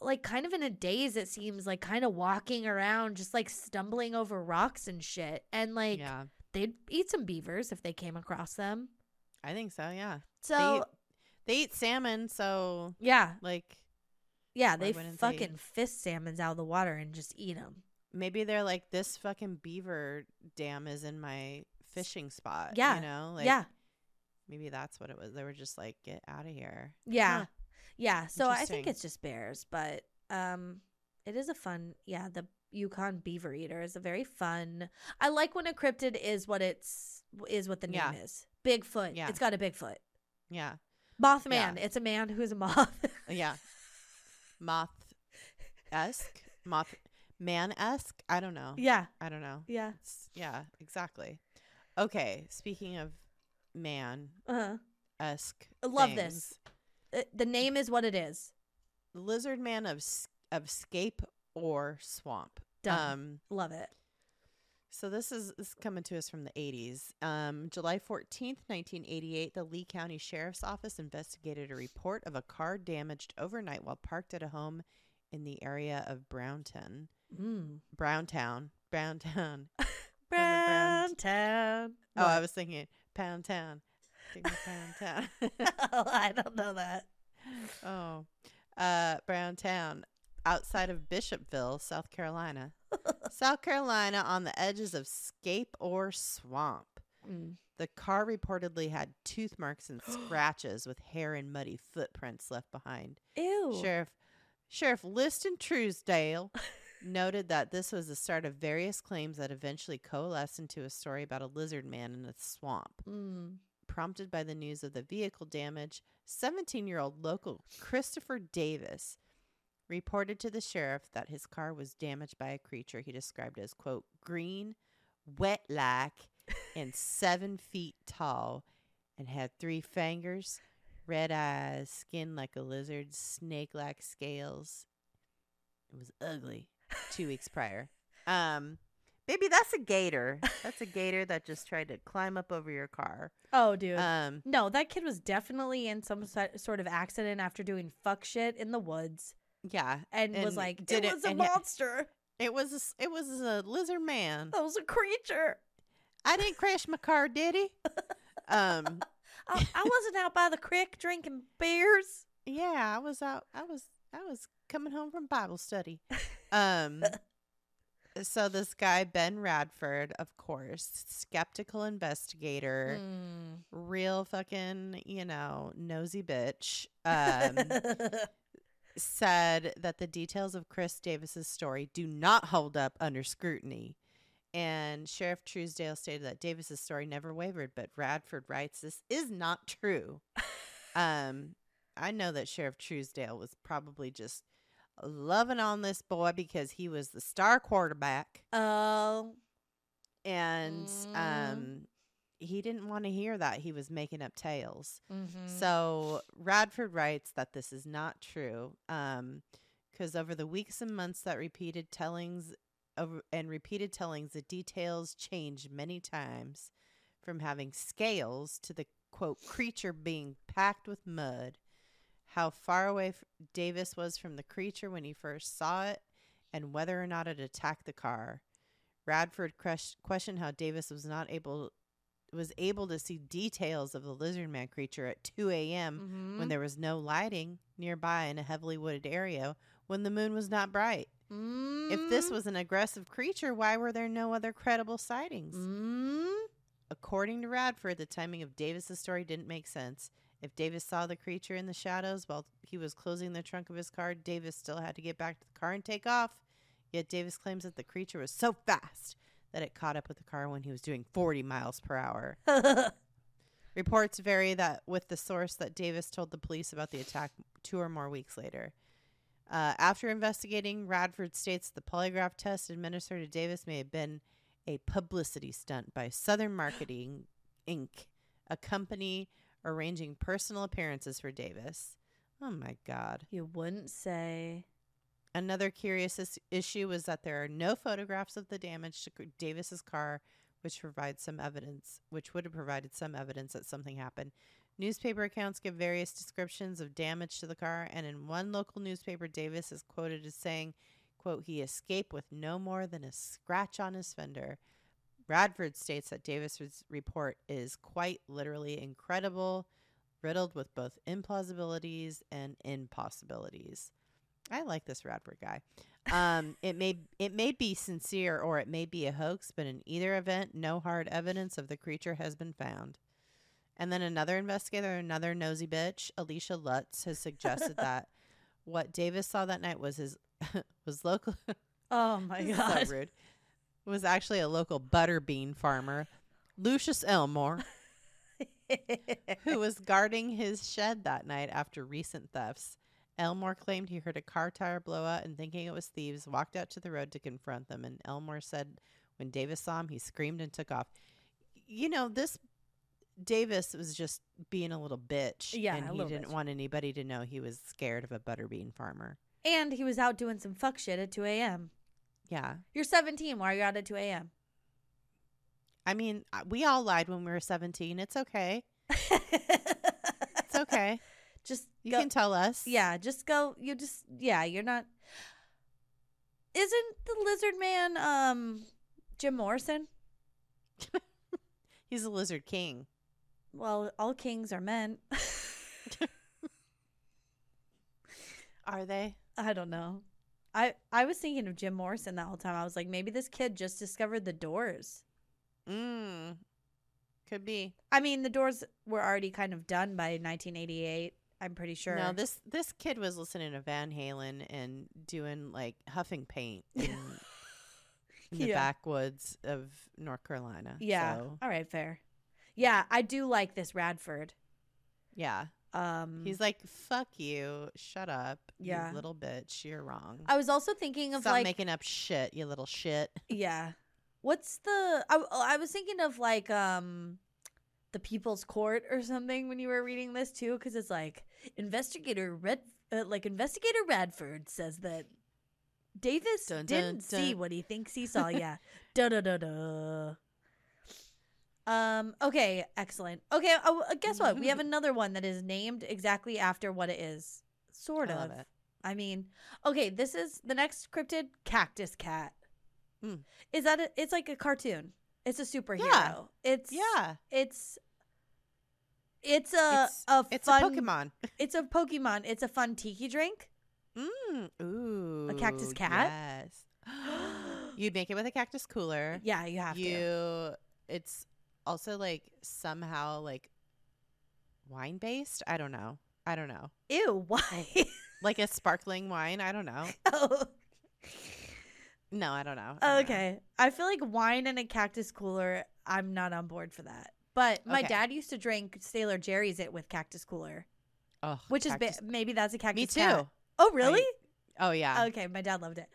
like kind of in a daze it seems like kind of walking around just like stumbling over rocks and shit and like yeah, they'd eat some beavers if they came across them I think so. Yeah, so they eat salmon, so yeah like yeah they wouldn't they? fucking fist salmons out of the water and just eat them maybe they're like this fucking beaver dam is in my fishing spot. Yeah, you know, like yeah maybe that's what it was. They were just like, get out of here. yeah Huh. yeah so i think it's just bears but um it is a fun yeah the yukon beaver eater is a very fun i like when a cryptid is what it's is what the name Yeah. is bigfoot Yeah. it's got a bigfoot Yeah, mothman Yeah. it's a man who's a moth yeah. Moth esque, moth man esque. I don't know. yeah I don't know. yeah It's, yeah, exactly. Okay, speaking of man uh-huh esque, I love this. Uh, the name is what it is Lizard man of of Scape Ore Swamp. Done. Um, love it So this is, this is coming to us from the 80s. Um, July 14th, 1988, the Lee County Sheriff's Office investigated a report of a car damaged overnight while parked at a home in the area of Browntown. mm. Browntown. Browntown. brown town Oh, I was thinking Pound Town. Take me Pound Town. oh, i don't know that oh. Uh, Browntown. Outside of Bishopville, South Carolina. South Carolina on the edges of Scape Ore Swamp. Mm. The car reportedly had tooth marks and scratches with hair and muddy footprints left behind. ew Sheriff Sheriff Liston Truesdale noted that this was the start of various claims that eventually coalesced into a story about a lizard man in a swamp. mm. Prompted by the news of the vehicle damage, 17 year old local Christopher Davis reported to the sheriff that his car was damaged by a creature he described as, quote, green, wet like, and seven feet tall, and had three fingers, red eyes, skin like a lizard, snake like scales. It was ugly two weeks prior. Um, baby, that's a gator. That's a gator that just tried to climb up over your car. oh dude Um, No, that kid was definitely in some sort of accident after doing fuck shit in the woods yeah, and, was like, did it it- was a and monster. it was a, it was a lizard man. That was a creature. I didn't crash my car, did he? Um, I, I wasn't out by the creek drinking beers. yeah, I was out. I was I was coming home from Bible study. Um, so this guy Ben Radford, of course, skeptical investigator, Mm. real fucking you know nosy bitch. Um, said that the details of Chris Davis's story do not hold up under scrutiny. And Sheriff Truesdale stated that Davis's story never wavered, but Radford writes this is not true. um, I know that Sheriff Truesdale was probably just loving on this boy because he was the star quarterback, Oh, and Mm. um, he didn't want to hear that he was making up tales. mhm. So Radford writes that this is not true, Um because over the weeks and months that repeated tellings over and repeated tellings, the details changed many times, from having scales to the quote creature being packed with mud. How far away Davis was from the creature when he first saw it, and whether or not it attacked the car. Radford questioned how Davis was not able was able to see details of the lizard man creature at 2 a.m. when Mhm. there was no lighting nearby in a heavily wooded area when the moon was not bright. If this Mm. was an aggressive creature, why were there no other credible sightings? Mm. According to Radford, the timing of Davis's story didn't make sense. If Davis saw the creature in the shadows while he was closing the trunk of his car, Davis still had to get back to the car and take off. Yet Davis claims that the creature was so fast that it caught up with the car when he was doing 40 miles per hour. Reports vary that with the source that Davis told the police about the attack two or more weeks later. Uh, after investigating, Radford states the polygraph test administered to Davis may have been a publicity stunt by Southern Marketing Inc., a company arranging personal appearances for Davis. Oh my God. you wouldn't say. Another curious is- issue was that there are no photographs of the damage to Davis's car, which provides some evidence, which would have provided some evidence that something happened. Newspaper accounts give various descriptions of damage to the car, and in one local newspaper, Davis is quoted as saying, quote, he escaped with no more than a scratch on his fender. Radford states that Davis's report is quite literally incredible, riddled with both implausibilities and impossibilities. I like this Radford guy. Um, it may it may be sincere or it may be a hoax, but in either event, no hard evidence of the creature has been found. And then another investigator, another nosy bitch, Alicia Lutz, has suggested that what Davis saw that night was his was local. Oh my god. so rude. Was actually a local butterbean farmer, Lucius Elmore, who was guarding his shed that night after recent thefts. Elmore claimed he heard a car tire blow out and thinking it was thieves, walked out to the road to confront them. And Elmore said when Davis saw him, he screamed and took off. You know, this Davis was just being a little bitch. Yeah, And he didn't bitch. want anybody to know he was scared of a butterbean farmer. and he was out doing some fuck shit at 2 a.m. Yeah. You're 17. Why are you out at 2 a.m.? I mean, uh, we all lied when we were 17. It's okay. It's okay. just You go, can tell us. yeah, just go. You just yeah, you're not. Isn't the lizard man um Jim Morrison? He's a lizard king. Well, all kings are men. Are they? I don't know. I I was thinking of Jim Morrison that whole time. I was like, maybe this kid just discovered the Doors. Mm. Could be. I mean, the Doors were already kind of done by 1988. I'm pretty sure. No, this this kid was listening to Van Halen and doing like huffing paint in, in the Yeah. backwoods of North Carolina. yeah. So, All right, fair. Yeah, I do like this Radford. yeah. Um, He's like, "Fuck you! Shut up, Yeah. you little bitch! You're wrong. I was also thinking of Stop like making up shit, you little shit." Yeah. What's the I, I was thinking of like um the People's Court or something when you were reading this too cuz it's like investigator Red uh, like investigator Radford says that Davis Dun, dun, didn't see what he thinks he saw. Yeah. da da da da. Um okay, excellent. Okay, oh, uh, guess what? We have another one that is named exactly after what it is. Sort I of. love it. I mean, okay, this is the next cryptid Cactus Cat. Mm. Is that a, it's like a cartoon. It's a superhero. Yeah. It's Yeah, It's it's a it's, a it's fun a Pokemon. It's a Pokemon. It's a fun tiki drink. Mm, ooh, a cactus cat? Yes. You'd make it with a cactus cooler. Yeah, you have to. It's also like somehow like wine based. I don't know. I don't know. Ew, why? Like a sparkling wine. I don't know. oh, No, I don't know. I don't know. okay. I feel like wine in a cactus cooler. I'm not on board for that. But my Okay. dad used to drink Sailor Jerry's it with cactus cooler, Ugh, which is ba- maybe that's a cactus. me too. cat. Oh, really? Oh yeah, Okay, my dad loved it.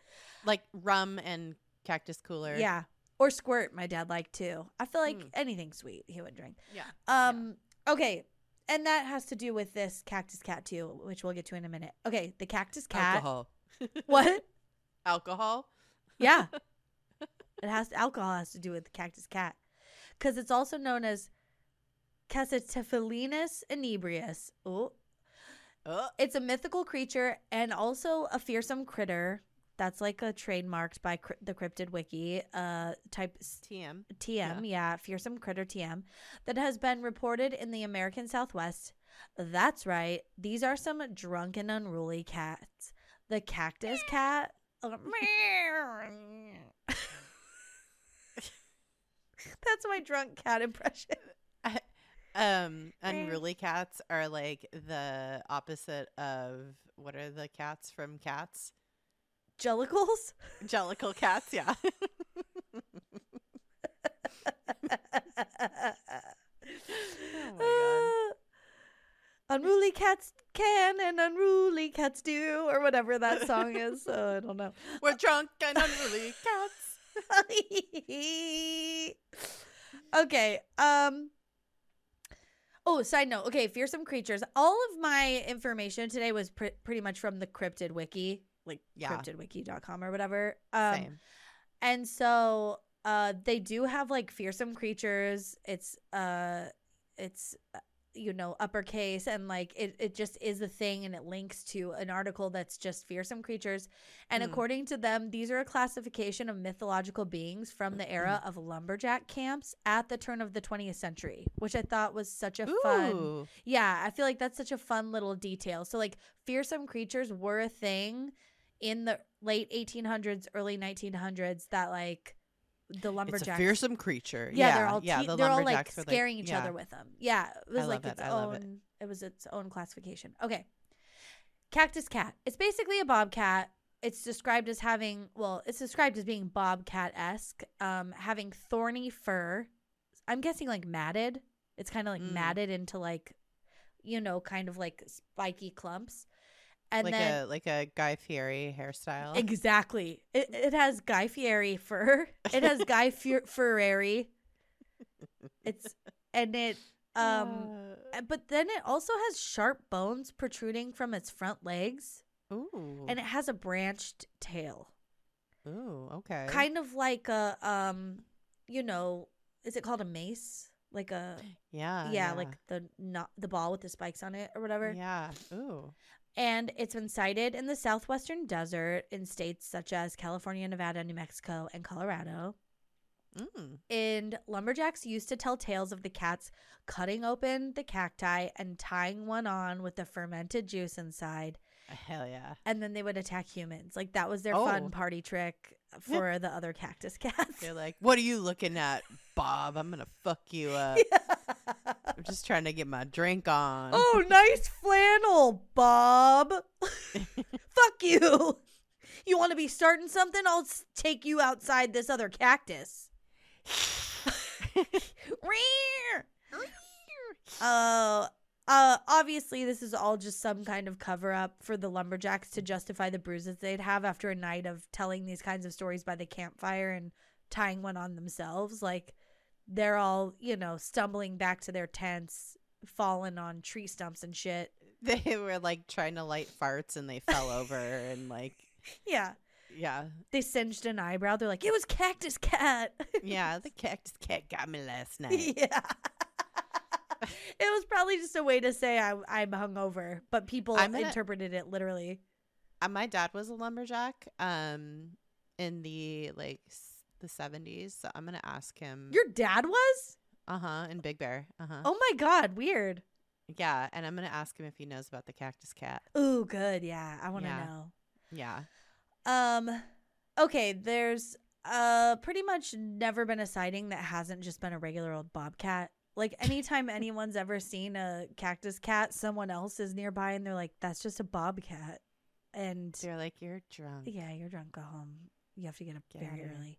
like rum and cactus cooler. Yeah. Or squirt, my dad liked too. I feel like Mm. anything sweet he would drink. yeah. Um okay. And that has to do with this cactus cat too, which we'll get to in a minute. Okay, the cactus cat. Alcohol. What? Alcohol. Yeah. it has alcohol has to do with the cactus cat. Cuz it's also known as Cassitephilinus inebrius. Oh, Oh, it's a mythical creature and also a fearsome critter. That's like a trademarked by cri- the Cryptid Wiki. Uh, type TM. TM, yeah. fearsome critter TM, that has been reported in the American Southwest. That's right. These are some drunken, unruly cats. The cactus cat. uh, That's my drunk cat impression. Um, unruly cats are like the opposite of what are the cats from Cats? Jellicles? Jellicle cats, yeah. oh unruly cats can and unruly cats do, or whatever that song is. Uh, I don't know. We're drunk and unruly cats. okay. Um. Oh, side note. Okay, fearsome creatures. All of my information today was pr- pretty much from the Cryptid Wiki, like Yeah. cryptidwiki.com or whatever. Um, Same. and so uh they do have like fearsome creatures. It's uh it's you know uppercase and like it, it just is a thing and it links to an article that's just fearsome creatures and Mm. according to them these are a classification of mythological beings from the era of lumberjack camps at the turn of the 20th century which i thought was such a fun yeah i feel like that's such a fun little detail so like fearsome creatures were a thing in the late 1800s early 1900s that like the lumberjack It's a fearsome creature. yeah, they're all yeah. the they're all like lumberjacks scaring each yeah. other with them. Yeah, it was like its it, love it. own. It. was its own classification. Okay, cactus cat. It's basically a bobcat. It's described as having well, it's described as being bobcat esque, um, having thorny fur. I'm guessing like matted. It's kind of like Mm. matted into like, you know, kind of like spiky clumps, and like then a like a Guy Fieri hairstyle. Exactly. It, it has Guy Fieri fur. It has Guy Fier- Ferrari. It's and it um Uh, but then it also has sharp bones protruding from its front legs ooh. and it has a branched tail. ooh. Okay. Kind of like a um you know, is it called a mace? Like a yeah. yeah, like the not the ball with the spikes on it or whatever. Yeah. Ooh. And it's been sighted in the southwestern desert in states such as California, Nevada, New Mexico, and Colorado. Mm. And lumberjacks used to tell tales of the cats cutting open the cacti and tying one on with the fermented juice inside. Hell yeah. And then they would attack humans. Like that was their Oh. fun party trick for the other cactus cats. They're like, what are you looking at, Bob? I'm gonna fuck you up. I'm just trying to get my drink on. oh, nice flannel, Bob. Fuck you. You want to be starting something? I'll take you outside this other cactus. Uh, uh, obviously, this is all just some kind of cover up for the lumberjacks to justify the bruises they'd have after a night of telling these kinds of stories by the campfire and tying one on themselves. Like, they're all, you know, stumbling back to their tents, falling on tree stumps and shit. they were like trying to light farts and they fell over and like Yeah. yeah They singed an eyebrow. They're like, it was Cactus Cat. yeah the cactus cat got me last night yeah. it was probably just a way to say I, I'm hungover, but people gonna- interpreted it literally. uh, my dad was a lumberjack um in the like the 70s so i'm gonna ask him Your dad was? uh-huh in big bear uh-huh Oh my god, weird. yeah and i'm gonna ask him if he knows about the cactus cat Ooh, good. Yeah, I want to Yeah. know. yeah Um, okay, there's uh pretty much never been a sighting that hasn't just been a regular old bobcat. Like anytime anyone's ever seen a cactus cat, someone else is nearby and they're like, "That's just a bobcat," and they're like you're drunk yeah, you're drunk. Go home. You have to get up Get very early.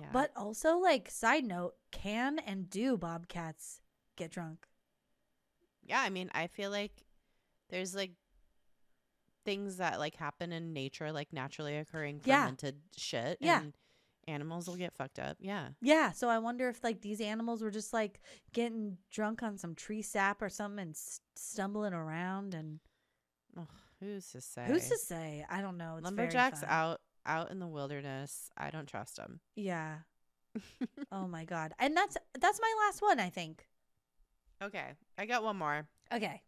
Yeah. But also, like, side note, can and do bobcats get drunk? yeah i mean i feel like there's like things that like happen in nature like naturally occurring Yeah. fermented shit Yeah. and animals will get fucked up yeah Yeah, so I wonder if like these animals were just like getting drunk on some tree sap or something and s- stumbling around and who's to say who's to say? I don't know. It's lumberjacks out out in the wilderness i don't trust them Yeah. oh my god. And that's that's my last one, I think. okay i got one more Okay.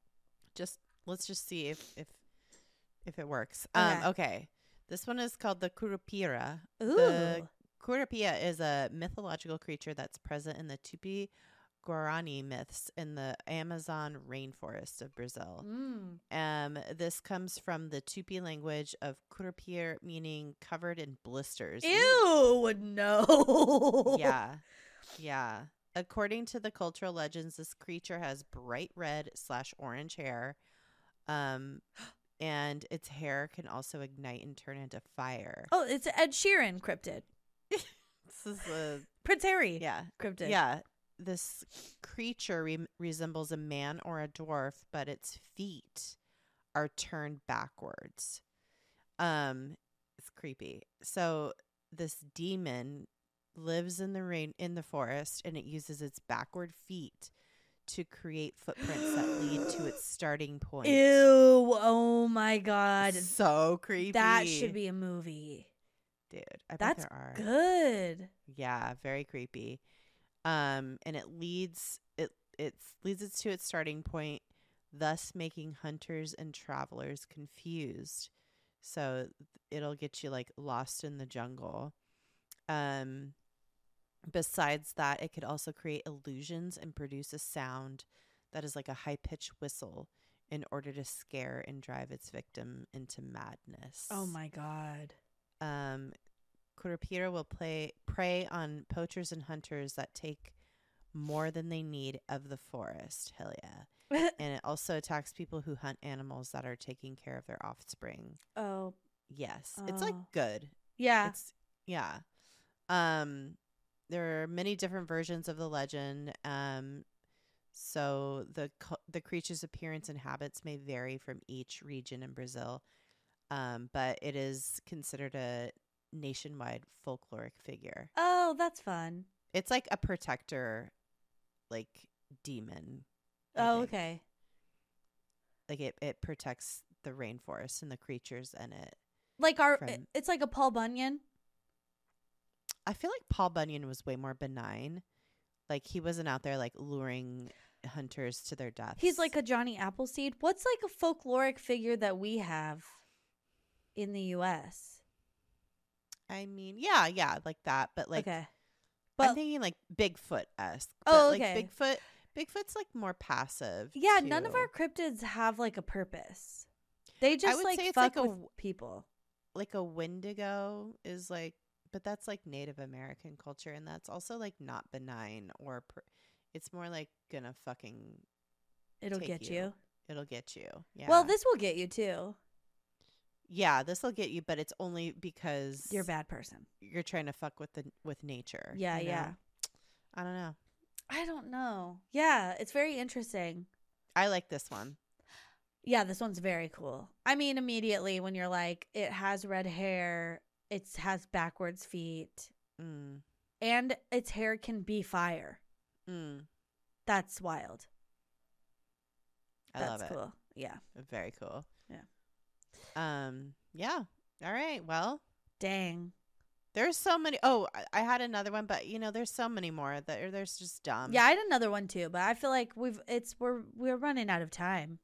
just let's just see if if if it works um Okay. okay this one is called the Curupira Ooh. The Curupira is a mythological creature that's present in the Tupi Guarani myths in the Amazon rainforest of Brazil. Mm. Um, this comes from the Tupi language of Kurapir, meaning covered in blisters. Ew, no. Yeah. Yeah. According to the cultural legends, this creature has bright red slash orange hair. Um, and its hair can also ignite and turn into fire. Oh, it's Ed Sheeran cryptid. This is a Prince Harry yeah. cryptid. Yeah, this creature re- resembles a man or a dwarf, but its feet are turned backwards. Um, it's creepy. So this demon lives in the rain in the forest, and it uses its backward feet to create footprints that lead to its starting point. Ew. Oh my god. so creepy. That should be a movie. dude. I That's there are. good. Yeah, very creepy. Um, and it leads it it's leads it to its starting point, thus making hunters and travelers confused. So it'll get you like lost in the jungle. Um besides that, it could also create illusions and produce a sound that is like a high-pitched whistle in order to scare and drive its victim into madness. Oh my god. Um Curupira will play prey on poachers and hunters that take more than they need of the forest. Hell yeah. And it also attacks people who hunt animals that are taking care of their offspring. oh Yes. It's like Oh. good. yeah. It's yeah. Um there are many different versions of the legend. Um so the the creature's appearance and habits may vary from each region in Brazil. Um but it is considered a nationwide folkloric figure. oh, that's fun. It's like a protector like demon. I Oh, think. okay. Like it it protects the rainforest and the creatures in it. Like our, From- it's like a Paul Bunyan. I feel like Paul Bunyan was way more benign. Like he wasn't out there like luring hunters to their deaths. He's like a Johnny Appleseed. What's like a folkloric figure that we have in the U.S.? I mean, yeah, yeah, like that. But like okay, I'm thinking like Bigfoot esque. Oh, like okay. Bigfoot Bigfoot's like more passive. yeah, none of our cryptids have like a purpose. They just like fuck like a with people. like a Wendigo is like, but that's like Native American culture, and that's also like not benign or. Per- it's more like gonna fucking. It'll get you. you. It'll get you. Yeah. Well, this will get you too. Yeah, this will get you, but it's only because You're a bad person. you're trying to fuck with the with nature. Yeah, you know? yeah. I don't know. I don't know. Yeah, it's very interesting. I like this one. Yeah, this one's very cool. I mean, immediately when you're like, it has red hair, it has backwards feet, Mm, and its hair can be fire. mm, That's wild. I That's love it. cool. Yeah. Very cool. Um. Yeah. All right. Well, Dang. there's so many. Oh, I, had another one, but you know, there's so many more that there's just dumb. yeah, I had another one too, but I feel like we've it's we're we're running out of time.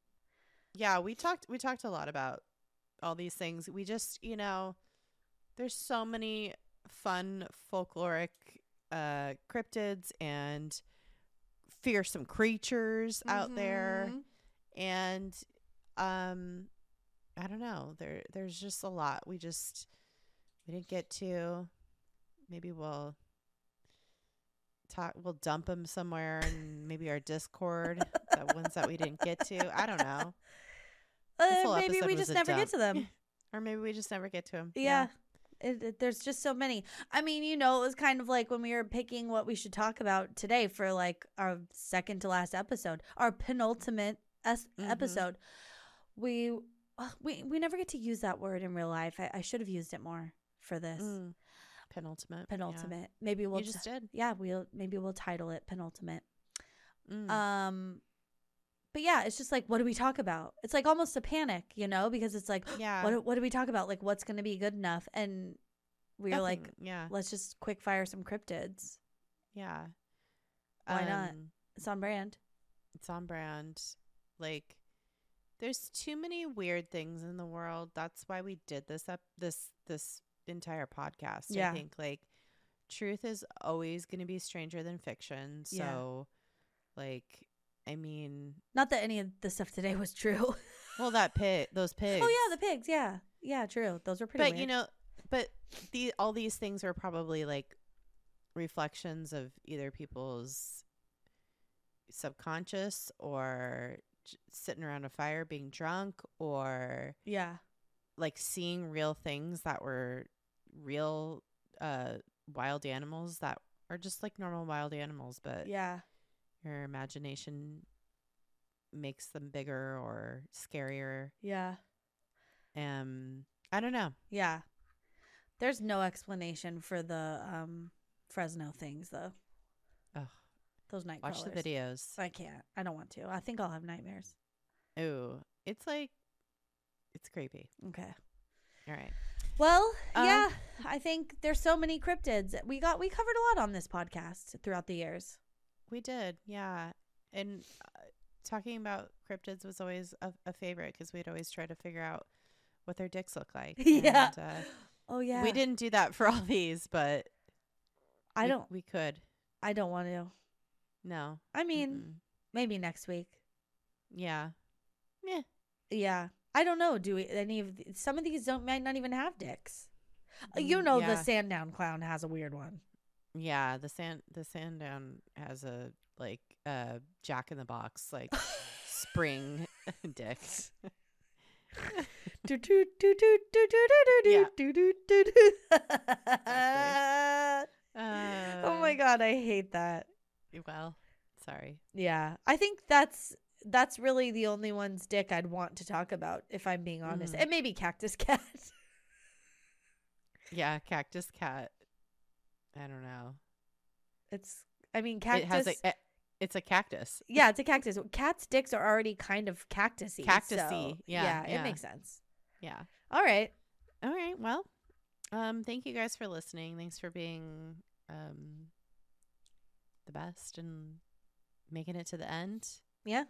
Yeah. We talked. We talked a lot about all these things. We just, you know, there's so many fun folkloric uh cryptids and fearsome creatures out there. Mhm. and um i don't know there there's just a lot we just we didn't get to maybe we'll talk we'll dump them somewhere and maybe our discord the ones that we didn't get to i don't know Uh, maybe we just never get to them. or maybe we just never get to them Yeah. It, it- there's just so many. I mean, you know, it was kind of like when we were picking what we should talk about today for like our second to last episode, our penultimate es- Mhm. episode. We uh, we we never get to use that word in real life. I, I should have used it more for this Mm. penultimate yeah. penultimate. Maybe we'll you just t- did yeah we'll maybe we'll title it penultimate. Mm. Um, but yeah, it's just like what do we talk about? It's like almost a panic, you know, because it's like yeah what do- what do we talk about? Like what's going to be good enough? And we were like, yeah let's just quick fire some cryptids. yeah Why not? Um, It's on brand. it's on brand. Like there's too many weird things in the world. That's why we did this up this this entire podcast. Yeah. I think like truth is always going to be stranger than fiction. Yeah. So like I mean, Not that any of the stuff today was true. well that pig, those pigs. oh yeah, the pigs. Yeah, yeah, true. Those were pretty. But weird. you know, but the all these things are probably like reflections of either people's subconscious or sitting around a fire being drunk or yeah, like seeing real things that were real uh wild animals that are just like normal wild animals but yeah, your imagination makes them bigger or scarier yeah, um i don't know yeah. There's no explanation for the um Fresno things though. Ugh. Those night watch the videos I can't. I don't want to. I think I'll have nightmares. Ooh, it's like it's creepy. Okay. All right. Well, Um, yeah, I think there's so many cryptids. We got we covered a lot on this podcast throughout the years. We did. Yeah. and uh, talking about cryptids was always a, a favorite because we'd always try to figure out what their dicks look like. Yeah. And, uh, Oh yeah. We didn't do that for all these, but I we- don't We could. I don't want to. No. I mean, Mm-mm. maybe next week. yeah. Yeah. Yeah. I don't know. Do we, any of th- some of these don't might not even have dicks. Uh, You Mm, know yeah. the Sandown clown has a weird one. Yeah, the sand the Sandown has a like uh Jack in the Box like spring dicks. Uh, oh my god, I hate that. Well, sorry. Yeah, I think that's that's really the only one's dick I'd want to talk about if I'm being honest, Mhm. and maybe Cactus Cat. Yeah, cactus cat. I don't know. It's, I mean, cactus. It has a. it- It's a cactus. yeah, it's a cactus. Cats' dicks are already kind of cactusy. Cactusy, so, yeah, it yeah. makes sense. Yeah. All right. All right. Well, um, thank you guys for listening. Thanks for being um the best and making it to the end Yeah.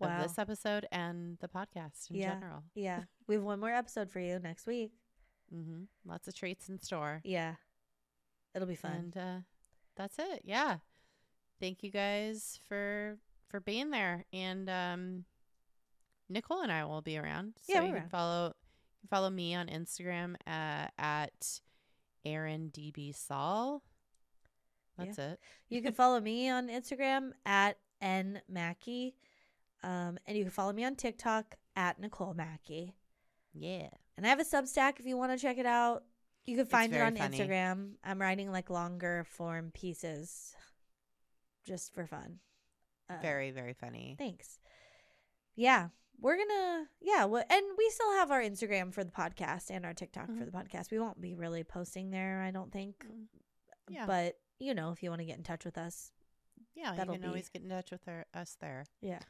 of Wow. this episode and the podcast in Yeah. general. Yeah. We have one more episode for you next week. Mm-hmm. Lots of treats in store. Yeah. It'll be fun. And uh, that's it. Yeah. Thank you guys for for being there. And um, Nicole and I will be around. So Yeah, you we're can around. follow you can follow me on Instagram uh, at Erin DB Saul. That's it. You can follow me on Instagram at N Mackie. Um, and you can follow me on TikTok at Nicole Mackie. Yeah. And I have a Substack if you want to check it out. You can find it on funny. Instagram. I'm writing like longer form pieces just for fun. Uh, Very, very funny. Thanks. Yeah, we're gonna yeah, well, and we still have our Instagram for the podcast and our TikTok for Mhm. the podcast. We won't be really posting there, I don't think. Mm, Yeah. But you know, if you want to get in touch with us, yeah, you can be- always get in touch with our, us there. yeah.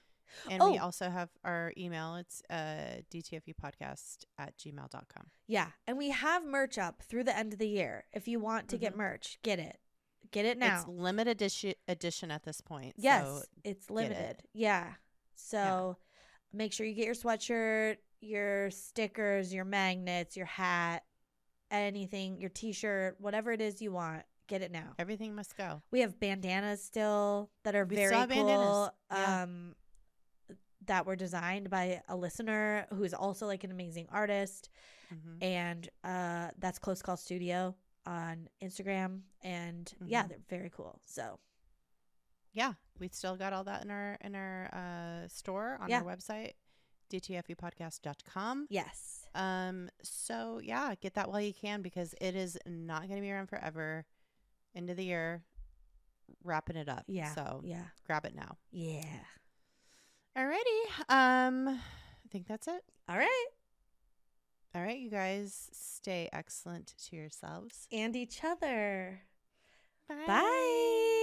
And we Oh. also have our email. It's uh, dtfupodcast at gmail.com. Yeah, and we have merch up through the end of the year. If you want to get Mhm. merch, get it. Get it now. It's limited edition, edition at this point. Yes, So it's get it. limited. Yeah. So make sure you get your sweatshirt, your stickers, your magnets, your hat, anything, your t-shirt, whatever it is you want. Get it now. everything must go. We have bandanas still that are We very cool. bandanas. Yeah. Um that were designed by a listener who is also like an amazing artist hmm and uh that's Close Call Studio on Instagram and yeah, Mhm. they're very cool. So, Yeah, we still got all that in our in our uh, store on Yeah. our website, dtfupodcast.com. yes. Um, so yeah, get that while you can because it is not going to be around forever. End of the year, wrapping it up. Yeah. So Yeah. grab it now. Yeah. Alrighty. Um, I think that's it. All right. All right, you guys, stay excellent to yourselves. And each other. Bye. Bye.